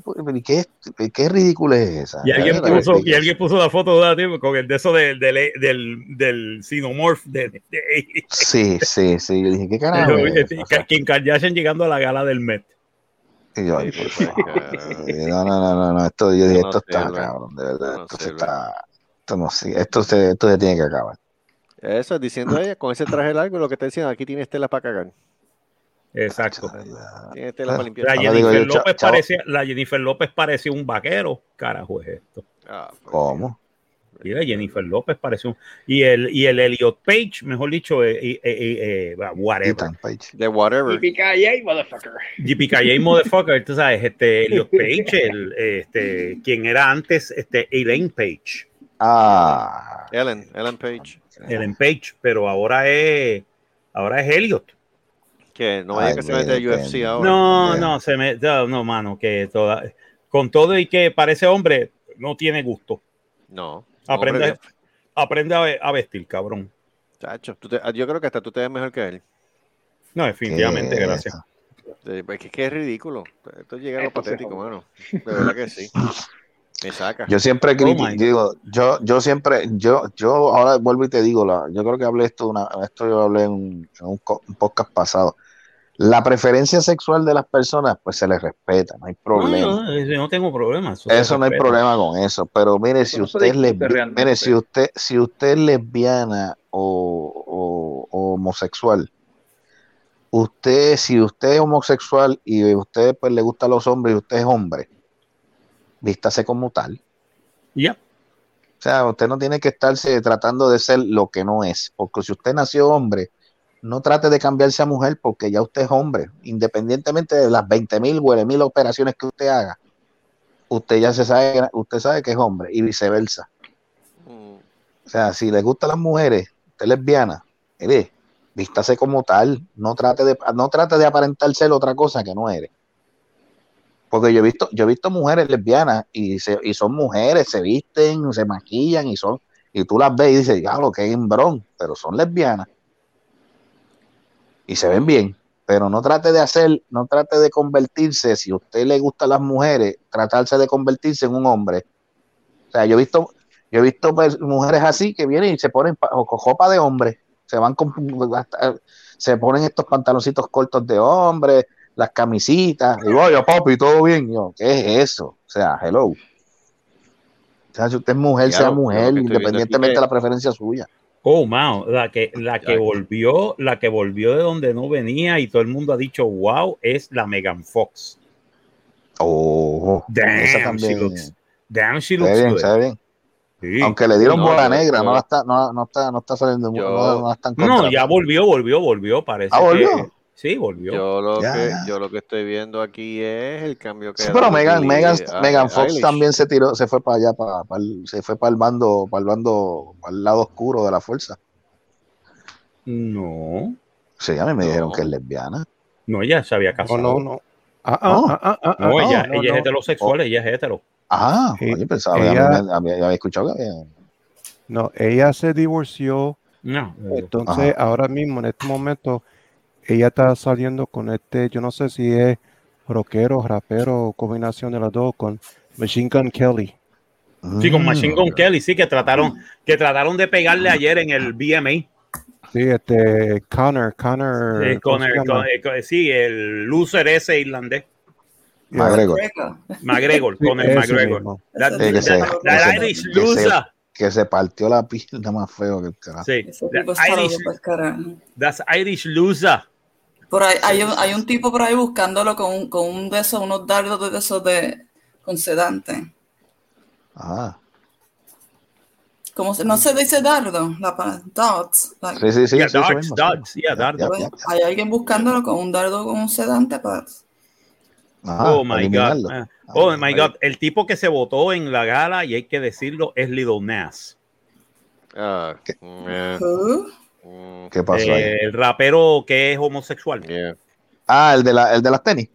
qué, qué ridículo es esa? Y alguien, puso, y alguien puso la foto de con el de eso del, del, del, del de, de- de- Sí, sí, sí. Yo dije, ¿qué carajo es eso? O sea, Kim Kardashian llegando a la gala del Met. Y yo, Ay, por favor. No, no, no, no, no, esto, yo dije, esto está cabrón, de verdad, esto se está, esto no sí, esto se, esto se tiene que acabar. Eso es diciendo ella, con ese traje largo, lo que está diciendo, aquí tiene estela para cagar. Exacto. Tiene estela para limpiar. La Jennifer, López parecía, la Jennifer López parecía un vaquero. Carajo es esto. Ah, pues, ¿Cómo? Y la Jennifer López parecía un... Y el, y el Elliot Page, mejor dicho, eh, eh, eh, eh, whatever. Ethan Page. De whatever. Yippee-ki-yay, motherfucker. JPKJ Motherfucker, tú sabes, este Elliot Page, el, este, quien era antes este, Elaine Page. Ah, Ellen, Ellen Page. Ellen Page, pero ahora es, ahora es Elliot. Que no Ay, que se mete a mira, UFC ahora. No, no, se me, no, no, mano, que toda, con todo y que parece hombre, no tiene gusto. No. Aprende, Hombre, aprende a, ve- a vestir, cabrón. Chacho, tú te- yo creo que hasta tú te ves mejor que él. No, definitivamente, gracias. Es que, es que es ridículo. Esto llega a lo patético, mano. De verdad que sí. Me saca. Yo siempre Oh critico, digo, yo, yo siempre, yo, yo ahora vuelvo y te digo, la, yo creo que hablé esto una, esto yo hablé en, un podcast pasado. La preferencia sexual de las personas, pues se les respeta, no hay problema. No, no, yo no tengo problema. Eso, no hay problema con eso, pero mire, si usted es discute lesbi- realmente. mire, si usted, si usted es lesbiana o, o- o homosexual, usted, si usted es homosexual y a usted pues le gustan los hombres y usted es hombre, vístase como tal. Ya. O sea, usted no tiene que estarse tratando de ser lo que no es, porque si usted nació hombre, no trate de cambiarse a mujer porque ya usted es hombre, independientemente de las 20 mil, mil operaciones que usted haga, usted ya se sabe, usted sabe que es hombre y viceversa. Mm, O sea, si le gustan las mujeres, usted es lesbiana, mire, vístase como tal, no trate de, no trate de aparentar ser otra cosa que no eres. Porque yo he visto, yo he visto mujeres lesbianas y, se, y son mujeres, se visten, se maquillan y son, y tú las ves y dices, diablo, qué hembrón, pero son lesbianas. Y se ven bien, pero no trate de hacer, no trate de convertirse, si a usted le gustan las mujeres, tratarse de convertirse en un hombre. O sea, yo he visto, yo he visto pues, mujeres así que vienen y se ponen pa- o con ropa de hombre, se van con, hasta- se ponen estos pantaloncitos cortos de hombre, las camisitas, y oye, papi, todo bien. Yo, ¿qué es eso? O sea, hello. O sea, si usted es mujer, sea mujer, independientemente de la preferencia suya. Oh, mao, la que, la que volvió, la que volvió de donde no venía y todo el mundo ha dicho wow, es la Megan Fox. Oh, esa Damn, she también. looks, damn, she looks bien, good. bien. Sí. Aunque le dieron No, bola negra, no, está, no, no está, no está saliendo, Yo- no, no ya volvió, volvió, volvió, parece. Ah, ¿volvió? Sí, volvió. Yo lo, Ya, que, ya. yo lo que estoy viendo aquí es el cambio que Sí, ha pero Megan, Megan, a- Megan Fox Eilish. también se tiró, se fue para allá, para, para el- se fue para el bando, para el bando, para el lado oscuro de la fuerza. No, Sí, a mí me No. dijeron que es lesbiana. no, ella se había No, casado. no, no. Ah, ah, No. ah, ah, ah, No, ah, ella, no, ella no. es heterosexual, ella es hetero. Ah, Sí, oye, pensaba, ella- había escuchado que había. No, ella se divorció. No, Entonces, ahora mismo, en este momento, ella está saliendo con este, yo no sé si es rockero, rapero, combinación de las dos, con Machine Gun Kelly. sí, con. Machine Gun Kelly, sí, que trataron, que trataron de pegarle ayer en el BMA. Sí, este, Connor, Connor. Con- eh, sí, el loser ese irlandés. McGregor, McGregor, Sí, con el McGregor. que se- partió la pierna más feo que el carajo. Sí, Ese that tipo está Irish, that's Irish loser. Por ahí, hay, un, hay un tipo por ahí buscándolo con, un- con un de esos, unos dardos de esos de con sedante. Ajá. ¿Cómo se, no se dice dardo? La dots. like- Sí, sí, sí. Yeah, sí, darts, mismo, yeah, pues, ya. hay alguien buscándolo con un dardo con un sedante para Ajá, oh para my God. eliminarlo. Ah, Oh Ah, my God. El tipo que se votó en la gala, y hay que decirlo, es Little Nas. Ah, ¿Qué? Mm, ¿Qué pasó ahí? El rapero que es homosexual. yeah. Ah, el de, la, el de las tenis.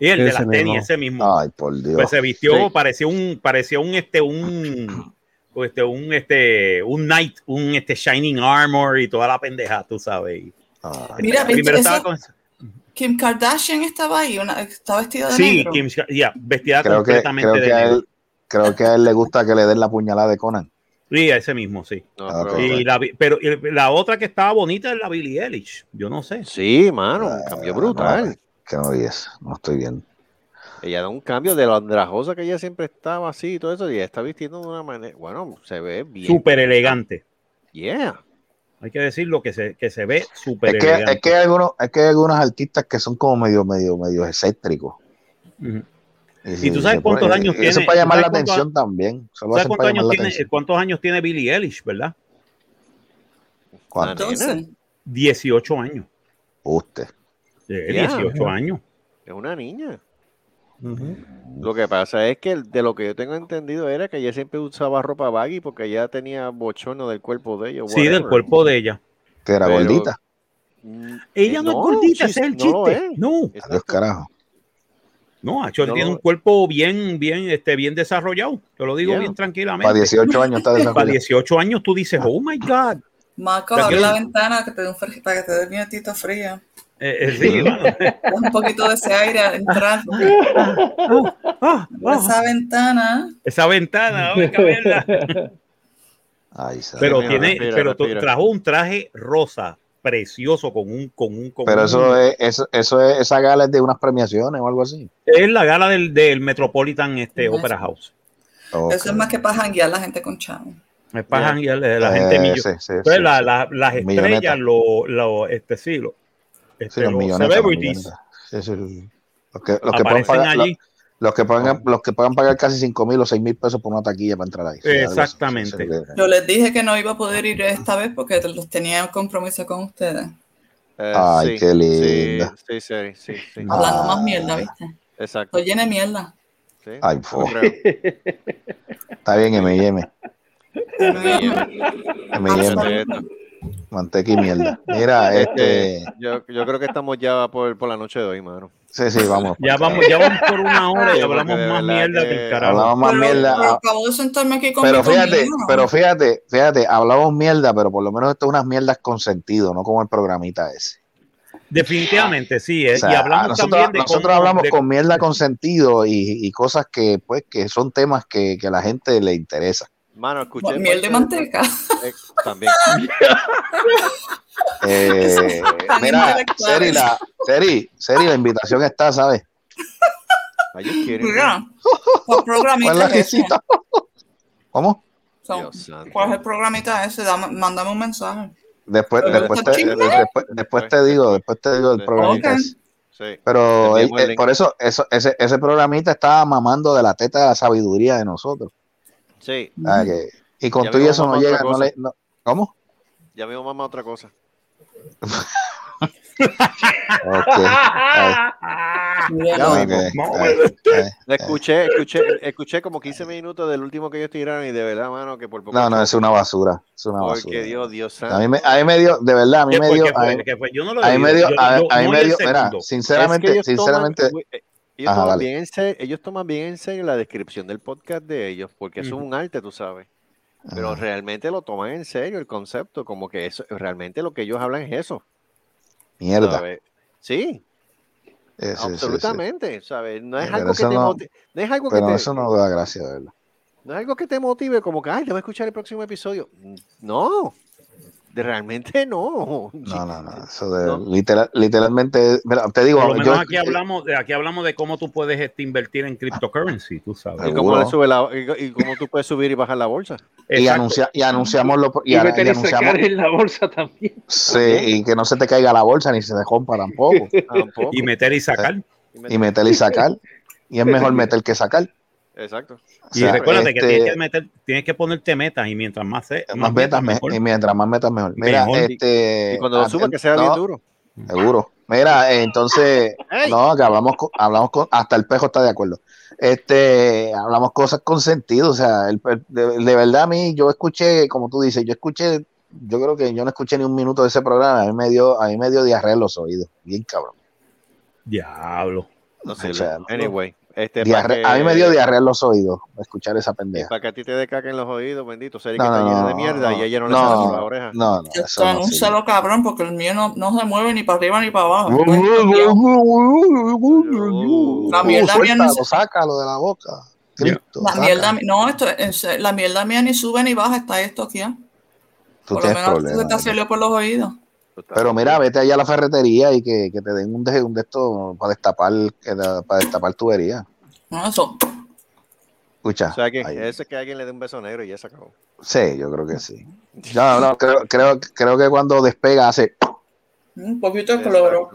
Y el de las tenis, mismo. ese mismo. Ay, por Dios. Pues se vistió, Sí. parecía un, parecía un este, un, este, un este, un knight, un este shining armor y toda la pendeja, tú sabes. Ay, Mira, ¿viste Primero estaba eso? con Kim Kardashian estaba ahí, una, estaba vestida de sí, negro. Kim, ya, vestida creo que, completamente creo, de que a negro. él, creo que a él le gusta que le den la puñalada de Conan. Sí, ese mismo, sí. No, Ah, pero-. Y la, pero y la otra que estaba bonita es la Billie Eilish. Yo no sé. Sí, mano, un Ah, cambio brutal. Que no vi eso, no estoy viendo. Ella da un cambio de lo andrajosa que ella siempre estaba así y todo eso, y ella está vistiendo de una manera, bueno, se ve bien. Súper elegante. Yeah. Hay que decirlo que se, que se ve súper Es que, elegante. es que hay algunos, es que hay algunos artistas que son como medio, medio, medio excéntricos. Ujú. Y, tú sabes cuántos puede- años Eso tiene- para llamar ¿tú la atención también. Eso ¿Sabes cuántos años, tiene, cuántos años tiene Billie Eilish, verdad? ¿Cuánto? Nena. Entonces, 18 años. Usted. Sí, Ya. 18 años. Es una niña. Lo que pasa es que de lo que yo tengo entendido era que ella siempre usaba ropa baggy porque ella tenía bochorno del cuerpo de ella. Sí, del cuerpo de ella. Que era Pero- gordita. Mm, Ella eh, no, es gordita, ese es el no chiste. es. No, Adiós, carajo. No, Acho No tiene lo- un cuerpo bien, bien, este, bien desarrollado. Te lo digo Yeah. bien tranquilamente. Para 18 años está Para desarrollado. 18 años tú dices, oh my God. Marco, abre la ventana que te dé un para que te dé el nietito frío. Eh, eh, sí. Un poquito de ese aire entrar. Esa ventana. Esa ventana, qué mierda. Ay. Pero tiene, respira, pero respira. trajo un traje rosa precioso con un, con un, con Pero un- eso es, eso, eso es, esa gala es de unas premiaciones o algo así. es la gala del, del Metropolitan este. Opera House. Eso es más que para janguear la gente con chavo. Es para Ya. janguear, eh, la Eh, gente millo- sí, sí, Entonces, sí, la- sí. la- las estrellas, lo, lo- este sí, lo- este, los los celebrities. Los que, los que pagar, los, que pagan, los que puedan pagar casi 5 mil o 6 mil pesos por una taquilla para entrar ahí. Exactamente. Yo les dije que no iba a poder ir esta vez porque los tenía un compromiso con ustedes. Eh, Ay, sí, qué linda. Sí, sí, sí, sí, sí. Ah. Hablando más mierda, ¿viste? Exacto. Estoy llena de mierda. sí, Ay, creo. Está bien, M&M. M&M, manteca y mierda. Mira, este... Este, yo, yo creo que estamos ya por, por la noche de hoy, mano. Sí, sí, vamos. Ya vamos, ya vamos por una hora y hablamos más mierda que que el carajo. Hablamos más Pero, mierda. pero ah, acabo de sentarme aquí con Pero fíjate, comida. pero fíjate, fíjate, hablamos mierda, pero por lo menos esto es unas mierdas con sentido, no como el programita ese. Definitivamente, sí. eh, O sea, y hablamos nosotros, también de nosotros cómo- hablamos de- con mierda con sentido y, y cosas que, pues, que son temas que, que a la gente le interesa. Mano, escuché. Miel de manteca. eh, también. Eh, mira. Seri la, Seri, Seri, la invitación está, ¿sabes? Quieren. Mira, ¿cuál programita ¿Cuál es la? ¿Cómo? So. ¿Cuál es el programita ese? Dame- mándame un mensaje. Después, está te, chingo. después, después te digo, después te digo el programita Ok. ese. Sí. Pero eh, por eso, eso ese, ese programita estaba mamando de la teta de la sabiduría de nosotros. Sí, Ah, que- y con todo y eso no a llega. no le- no- ¿Cómo? ya mismo mamá otra cosa. A. Escuché, escuché, escuché como 15 minutos del último que ellos tiraron y de verdad, mano, que por poco. No, no, es una basura. Es una basura. Porque Dios, Dios A santo. mí, me, a mí me dio, de verdad, a mí ¿Qué me dio, ¿Qué a mí, a me dio, a, a mí me dio, mira, segundo. Es que sinceramente, sinceramente, toman, eh, ellos, Ajá, toman bien en serio, ellos toman bien en serio la descripción del podcast de ellos, porque eso es un arte, tú sabes. Pero Ajá. realmente lo toman en serio el concepto, como que eso, realmente lo que ellos hablan es eso. mierda. ¿sabes? Sí, Eh, absolutamente, ¿sabes? No es algo que te no- motive, no es algo que Pero te, eso no da gracia, de verdad. no es algo que te motive como que, ay, te voy a escuchar el próximo episodio. No, de realmente no. No, no, no. Eso de, No. literal, literalmente, mira, te digo, Por lo menos yo, aquí hablamos, de, aquí hablamos de cómo tú puedes este, invertir en cryptocurrency, tú sabes. Y cómo, sube la, y, y cómo tú puedes subir y bajar la bolsa. y, anuncia, y anunciamos lo, y, Y, a- y meter y anunciamos, sacar en la bolsa también. sí, y que no se te caiga la bolsa ni se te rompa tampoco. Tampoco. Y meter y sacar. Y meter y sacar. Y es mejor meter que sacar. Exacto. Y O sea, recuérdate que este, tienes que meter, tienes que ponerte metas y mientras más, se- más metas, me- mejor. y mientras más metas, mejor. Mira, Mejor. este. Y cuando lo ah, suba, que sea bien duro. Seguro. Mira, eh, entonces, no, que hablamos, con- hablamos con, hasta el pejo está de acuerdo. Este, hablamos cosas con sentido, o sea, el- el- de, de verdad a mí, yo escuché, como tú dices, yo escuché, yo creo que yo no escuché ni un minuto de ese programa, a mí me dio, a mí me dio diarrea en los oídos, bien cabrón. Diablo. No sé. O sea, anyway, este, a mí me dio diarrea en los oídos escuchar esa pendeja. Para que a ti te dé caca en los oídos, bendito. Sería No, que está no, llena de mierda y a ella no le no, sale por la oreja. No, no, estoy en un celo cabrón porque el mío no, no se mueve ni para arriba ni para abajo. Uh, Está. La mierda Uh, mía no suéltalo, sácalo de la boca. Cristo, La mierda, no, esto, se- la mierda mía ni sube ni baja, está esto aquí. ¿eh? Tú Por lo menos se te salió por los oídos. Pero mira, vete allá a la ferretería y que, que te den un de, un de estos para destapar, para destapar tubería. No, eso. Escucha. O sea, que ese es que alguien le dé un beso negro y ya se acabó. Sí, yo creo que sí. No, no, creo, creo, creo que cuando despega hace Un poquito de cloro.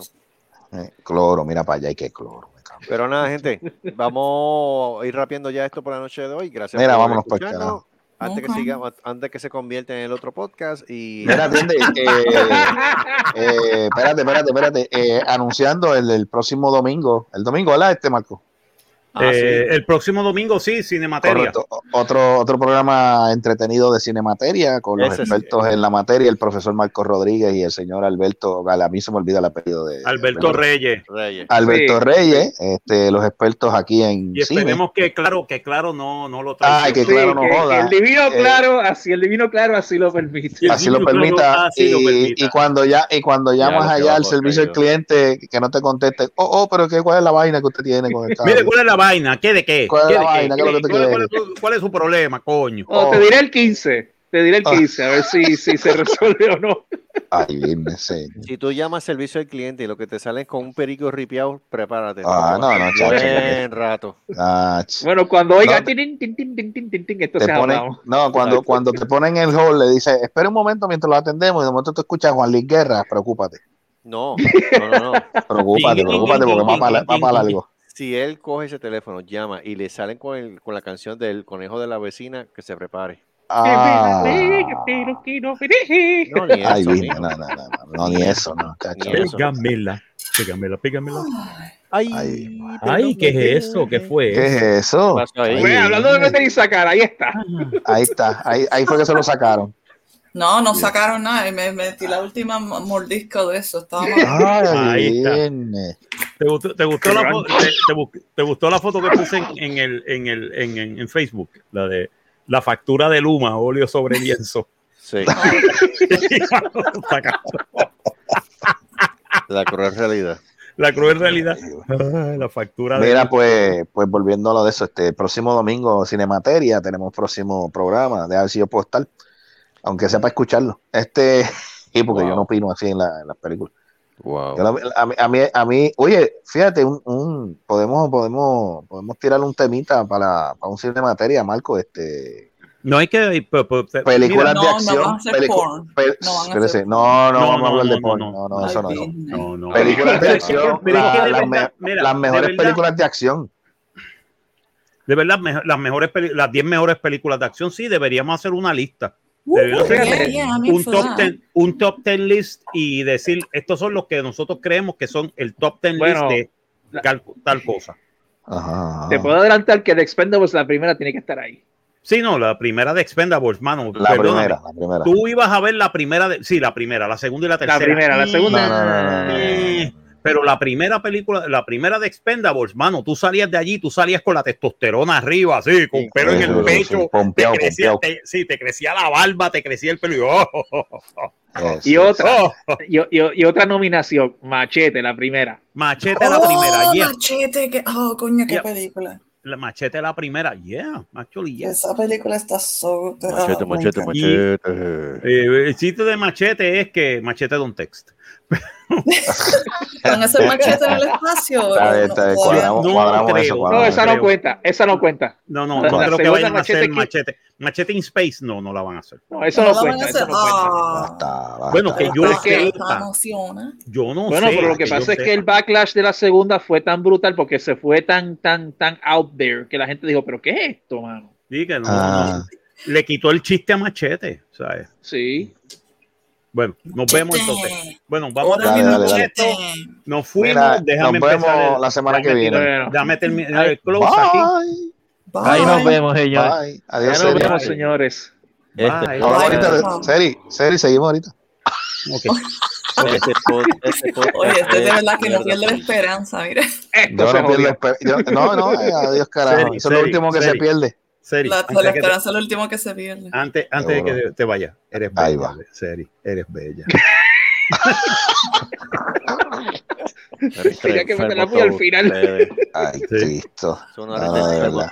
Eh, cloro, mira para allá y que cloro. Pero nada, gente, vamos a ir rapiendo ya esto por la noche de hoy. Gracias Mira, por vámonos por escucharnos. Antes que siga, antes que se convierta en el otro podcast y Mira, atiende, eh, eh, espérate, espérate, espérate. eh, anunciando el, el próximo domingo, el domingo, ¿verdad? Este Marco. Ah, Eh, El próximo domingo, sí, Cinemateria. Correcto. Otro, otro programa entretenido de Cinemateria con los Ese sí. expertos en la materia, el profesor Marco Rodríguez y el señor Alberto, a mí se me olvida el apellido de Alberto Reyes. Reyes. Alberto Sí. Reyes, este, los expertos aquí en Y cine. esperemos que claro, que claro no, no lo traiga. Ay, que Sí, claro no que- que joda. el divino Eh, claro, así el divino claro así lo permite. así lo claro, permita, así lo y, permita. y cuando ya y cuando llamas lo allá al servicio al cliente que no te conteste oh oh pero qué cuál es la vaina que usted tiene con el cable? Mire, ¿cuál es la vaina? ¿Qué de qué? ¿Cuál es ¿Qué la de qué? vaina? ¿Qué es lo que tú ¿Cuál, quieres? cuál es, cuál es su problema, coño? O te Oh. diré el 15. Te diré el Ah. 15, a ver si, si se resuelve o no. ay bien sí. Si tú llamas servicio al cliente y lo que te salen con un perico ripiado, prepárate. Ah, no, no, chacho. Buen rato. Ah, Bueno, cuando oiga, No. tin, tin, tin, tin, tin, tin, tin, te entonces ponen, hablamos. no, cuando, cuando te ponen en el hall, le dice, espera un momento mientras lo atendemos, y de momento tú escuchas a Juan Luis Guerra, preocúpate, No, no, no, no. preocúpate, preocúpate, porque va para, va para algo. Si él coge ese teléfono, llama y le salen con, el, con la canción del conejo de la vecina, que se prepare. Ah, No, ni ay, eso, bien, ni- no, no, no, no, no, ni eso, no. Pégamela, pégamela, pégamela. Ay, Ay. Ay, ¿qué es eso? ¿Qué fue? ¿Qué es eso? Hablando de meter y sacar, ahí está. Ahí está, ahí, ahí fue que se lo sacaron. No, no sacaron nada. y Me metí la última mo- mordisco de eso. Estaba Ay, Ahí está. bien. ¿Te gustó, te gustó la, fo- te, te bu- te gustó la foto que puse en, en el, en, el, en, en- en Facebook? La de la factura de Luma, óleo sobre lienzo. Sí, la cruel realidad. la cruel realidad. La factura de Mira, Luma. pues, pues volviendo a lo de eso, este próximo domingo Cinemateria, tenemos próximo programa, de ver si yo puedo estar, aunque sea para escucharlo. Este, y porque yo no opino así en, la- en las películas. Wow. Yo a, mí, a, mí, a mí, oye, fíjate, un, un- podemos, podemos, podemos tirar un temita para, para un Cinemateria, Marco, este, No hay que. pe- pe- películas No, de acción. van a hacer pelicu- porn. pel- No no, no, No, vamos a hablar de porn, no, no, eso no. Películas de acción, de las, de mejores películas de acción. De verdad, las mejores peli- las 10 mejores películas de acción, sí, deberíamos hacer una lista. Yeah, yeah, un top that. 10, un top 10 list y decir, estos son los que nosotros creemos que son el top 10 Bueno, list de tal, tal cosa. Ajá. Te puedo adelantar que The Expendables, la primera, tiene que estar ahí. Sí, no, la primera de Expendables, mano. La primera, la primera. Tú ibas a ver la primera, de, sí, la primera, la segunda y la tercera. La primera, la segunda. No, no, no, no, no. Eh, Pero la primera película, la primera de Expendables, mano, tú salías de allí, tú salías con la testosterona arriba, así, con Sí, pelo en el sí, pecho, sí, pompeado, te crecía, te- sí, te crecía la barba, te crecía el pelo y, oh, oh, oh, oh, Y otra, oh. y, y- y otra nominación, Machete, la primera. Machete la Oh, primera, yeah. Machete, que, oh, coño, qué Yeah. película. La machete la primera, yeah, actually, yeah. Esa película está so. Machete, ah, machete, machete. Eh, el chiste de machete es que machete don text. ¿Van a hacer machete en el espacio? Está bien, No, está bien, todavía cuadramos, no cuadramos creo. eso. No, No, cuadramos esa no cuenta, esa no cuenta. No, no, no la creo que vayan a hacer Machete que- machete. In space, no, no la van a hacer. No, eso no no, la van a cuenta, hacer. eso no cuenta. Ah, Basta, basta. Bueno, que yo Pero es que- sepa, yo no Bueno, sé. pero lo que pasa es que el backlash de la segunda fue tan brutal porque se fue tan, tan, tan out there que la gente dijo, pero ¿qué es esto, mano? Sí, que no, Ah. no. le quitó el chiste a Machete, ¿sabes? Sí. Bueno, nos vemos entonces. Bueno, vamos a mi dale, dale. machete. Nos fuimos, Mira, déjame nos empezar. vemos el- la semana que déjame viene. Déjame terminar el close aquí. Bye. Ahí nos vemos, señores. Bye. Adiós, nos señores. Este, ahorita de- Seri, Seri, seguimos ahorita. Este pod- este podcast Oye, este de es verdad que no mierda. pierde la esperanza, mira. Esto Yo se no pierdo esper- yo- No, no, eh, adiós, carajo. Seri, Eso es lo último que se pierde. Seri, La, antes la de que te- esperanza es lo último que se pierde. antes, antes de que te, vayas, eres bella. Ahí va. Seri, eres bella. Tenía que enfermo meter la puya al final. Ay, Sí. Cristo. No,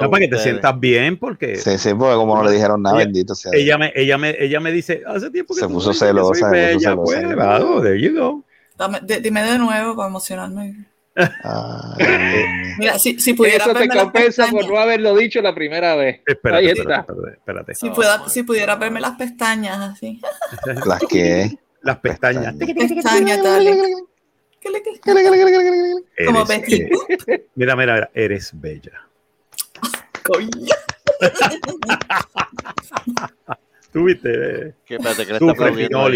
para que te sientas bien, porque Sí, sí, porque como no le dijeron nada, Ella- bendito sea. ella me, ella me, ella me dice, hace tiempo que Se puso celosa, se puso celosa. pues, claro, there you go. Dime de nuevo para emocionarme. Mira, si, si pudiera Eso te verme las compensa por pestañas, no haberlo dicho la primera vez. Espérate, Ahí espérate, está. espérate, espérate. si, pueda- si pudiera verme las pestañas así. las que. Las pestañas. Pestañas, dale. Como Betty. mira, mira, mira, eres bella. Coño. Tú viste, eh, Que espérate, que le está aplaudiendo.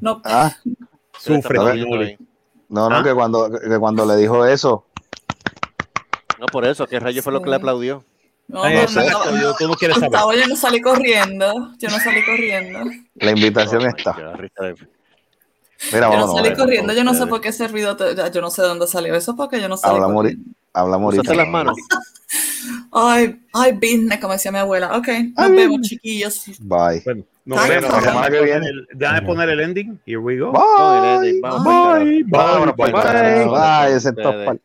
No, Ah, está sufre Finoli. no, no, ¿Ah? que cuando, que cuando le dijo eso, No, por eso, ¿qué rayo fue lo que le aplaudió? No, no, no, Exacto, yo, tú no quieres saber. Yo no salí corriendo. Yo no salí corriendo. La invitación Oh está. God, Mira, Yo no salí eh, corriendo. Yo no sé por qué ese ruido. te- Yo no sé de dónde salió eso porque yo no ahorita- hablamos ahorita. Usaste las manos. Ay, ay, business, como decía mi abuela. Ok, nos Ay, vemos, chiquillos. Bye. Bueno, nos vemos. La semana que viene. Déjame poner el ending. Here we go. Bye. Bye. Bye, Vámonos bye, bye. Bye.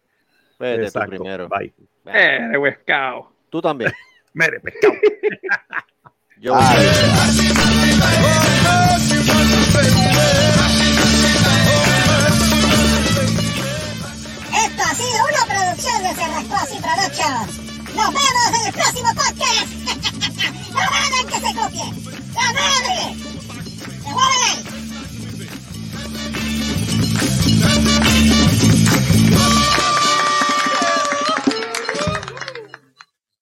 Vete tú Exacto. primero. Bye. Eh, pescado. Tú también. Mire, pescado. Yo Cosy Productions. ¡Nos vemos en el próximo podcast! ¡No hagan que se copie! ¡La madre! ¡Se mueven ahí!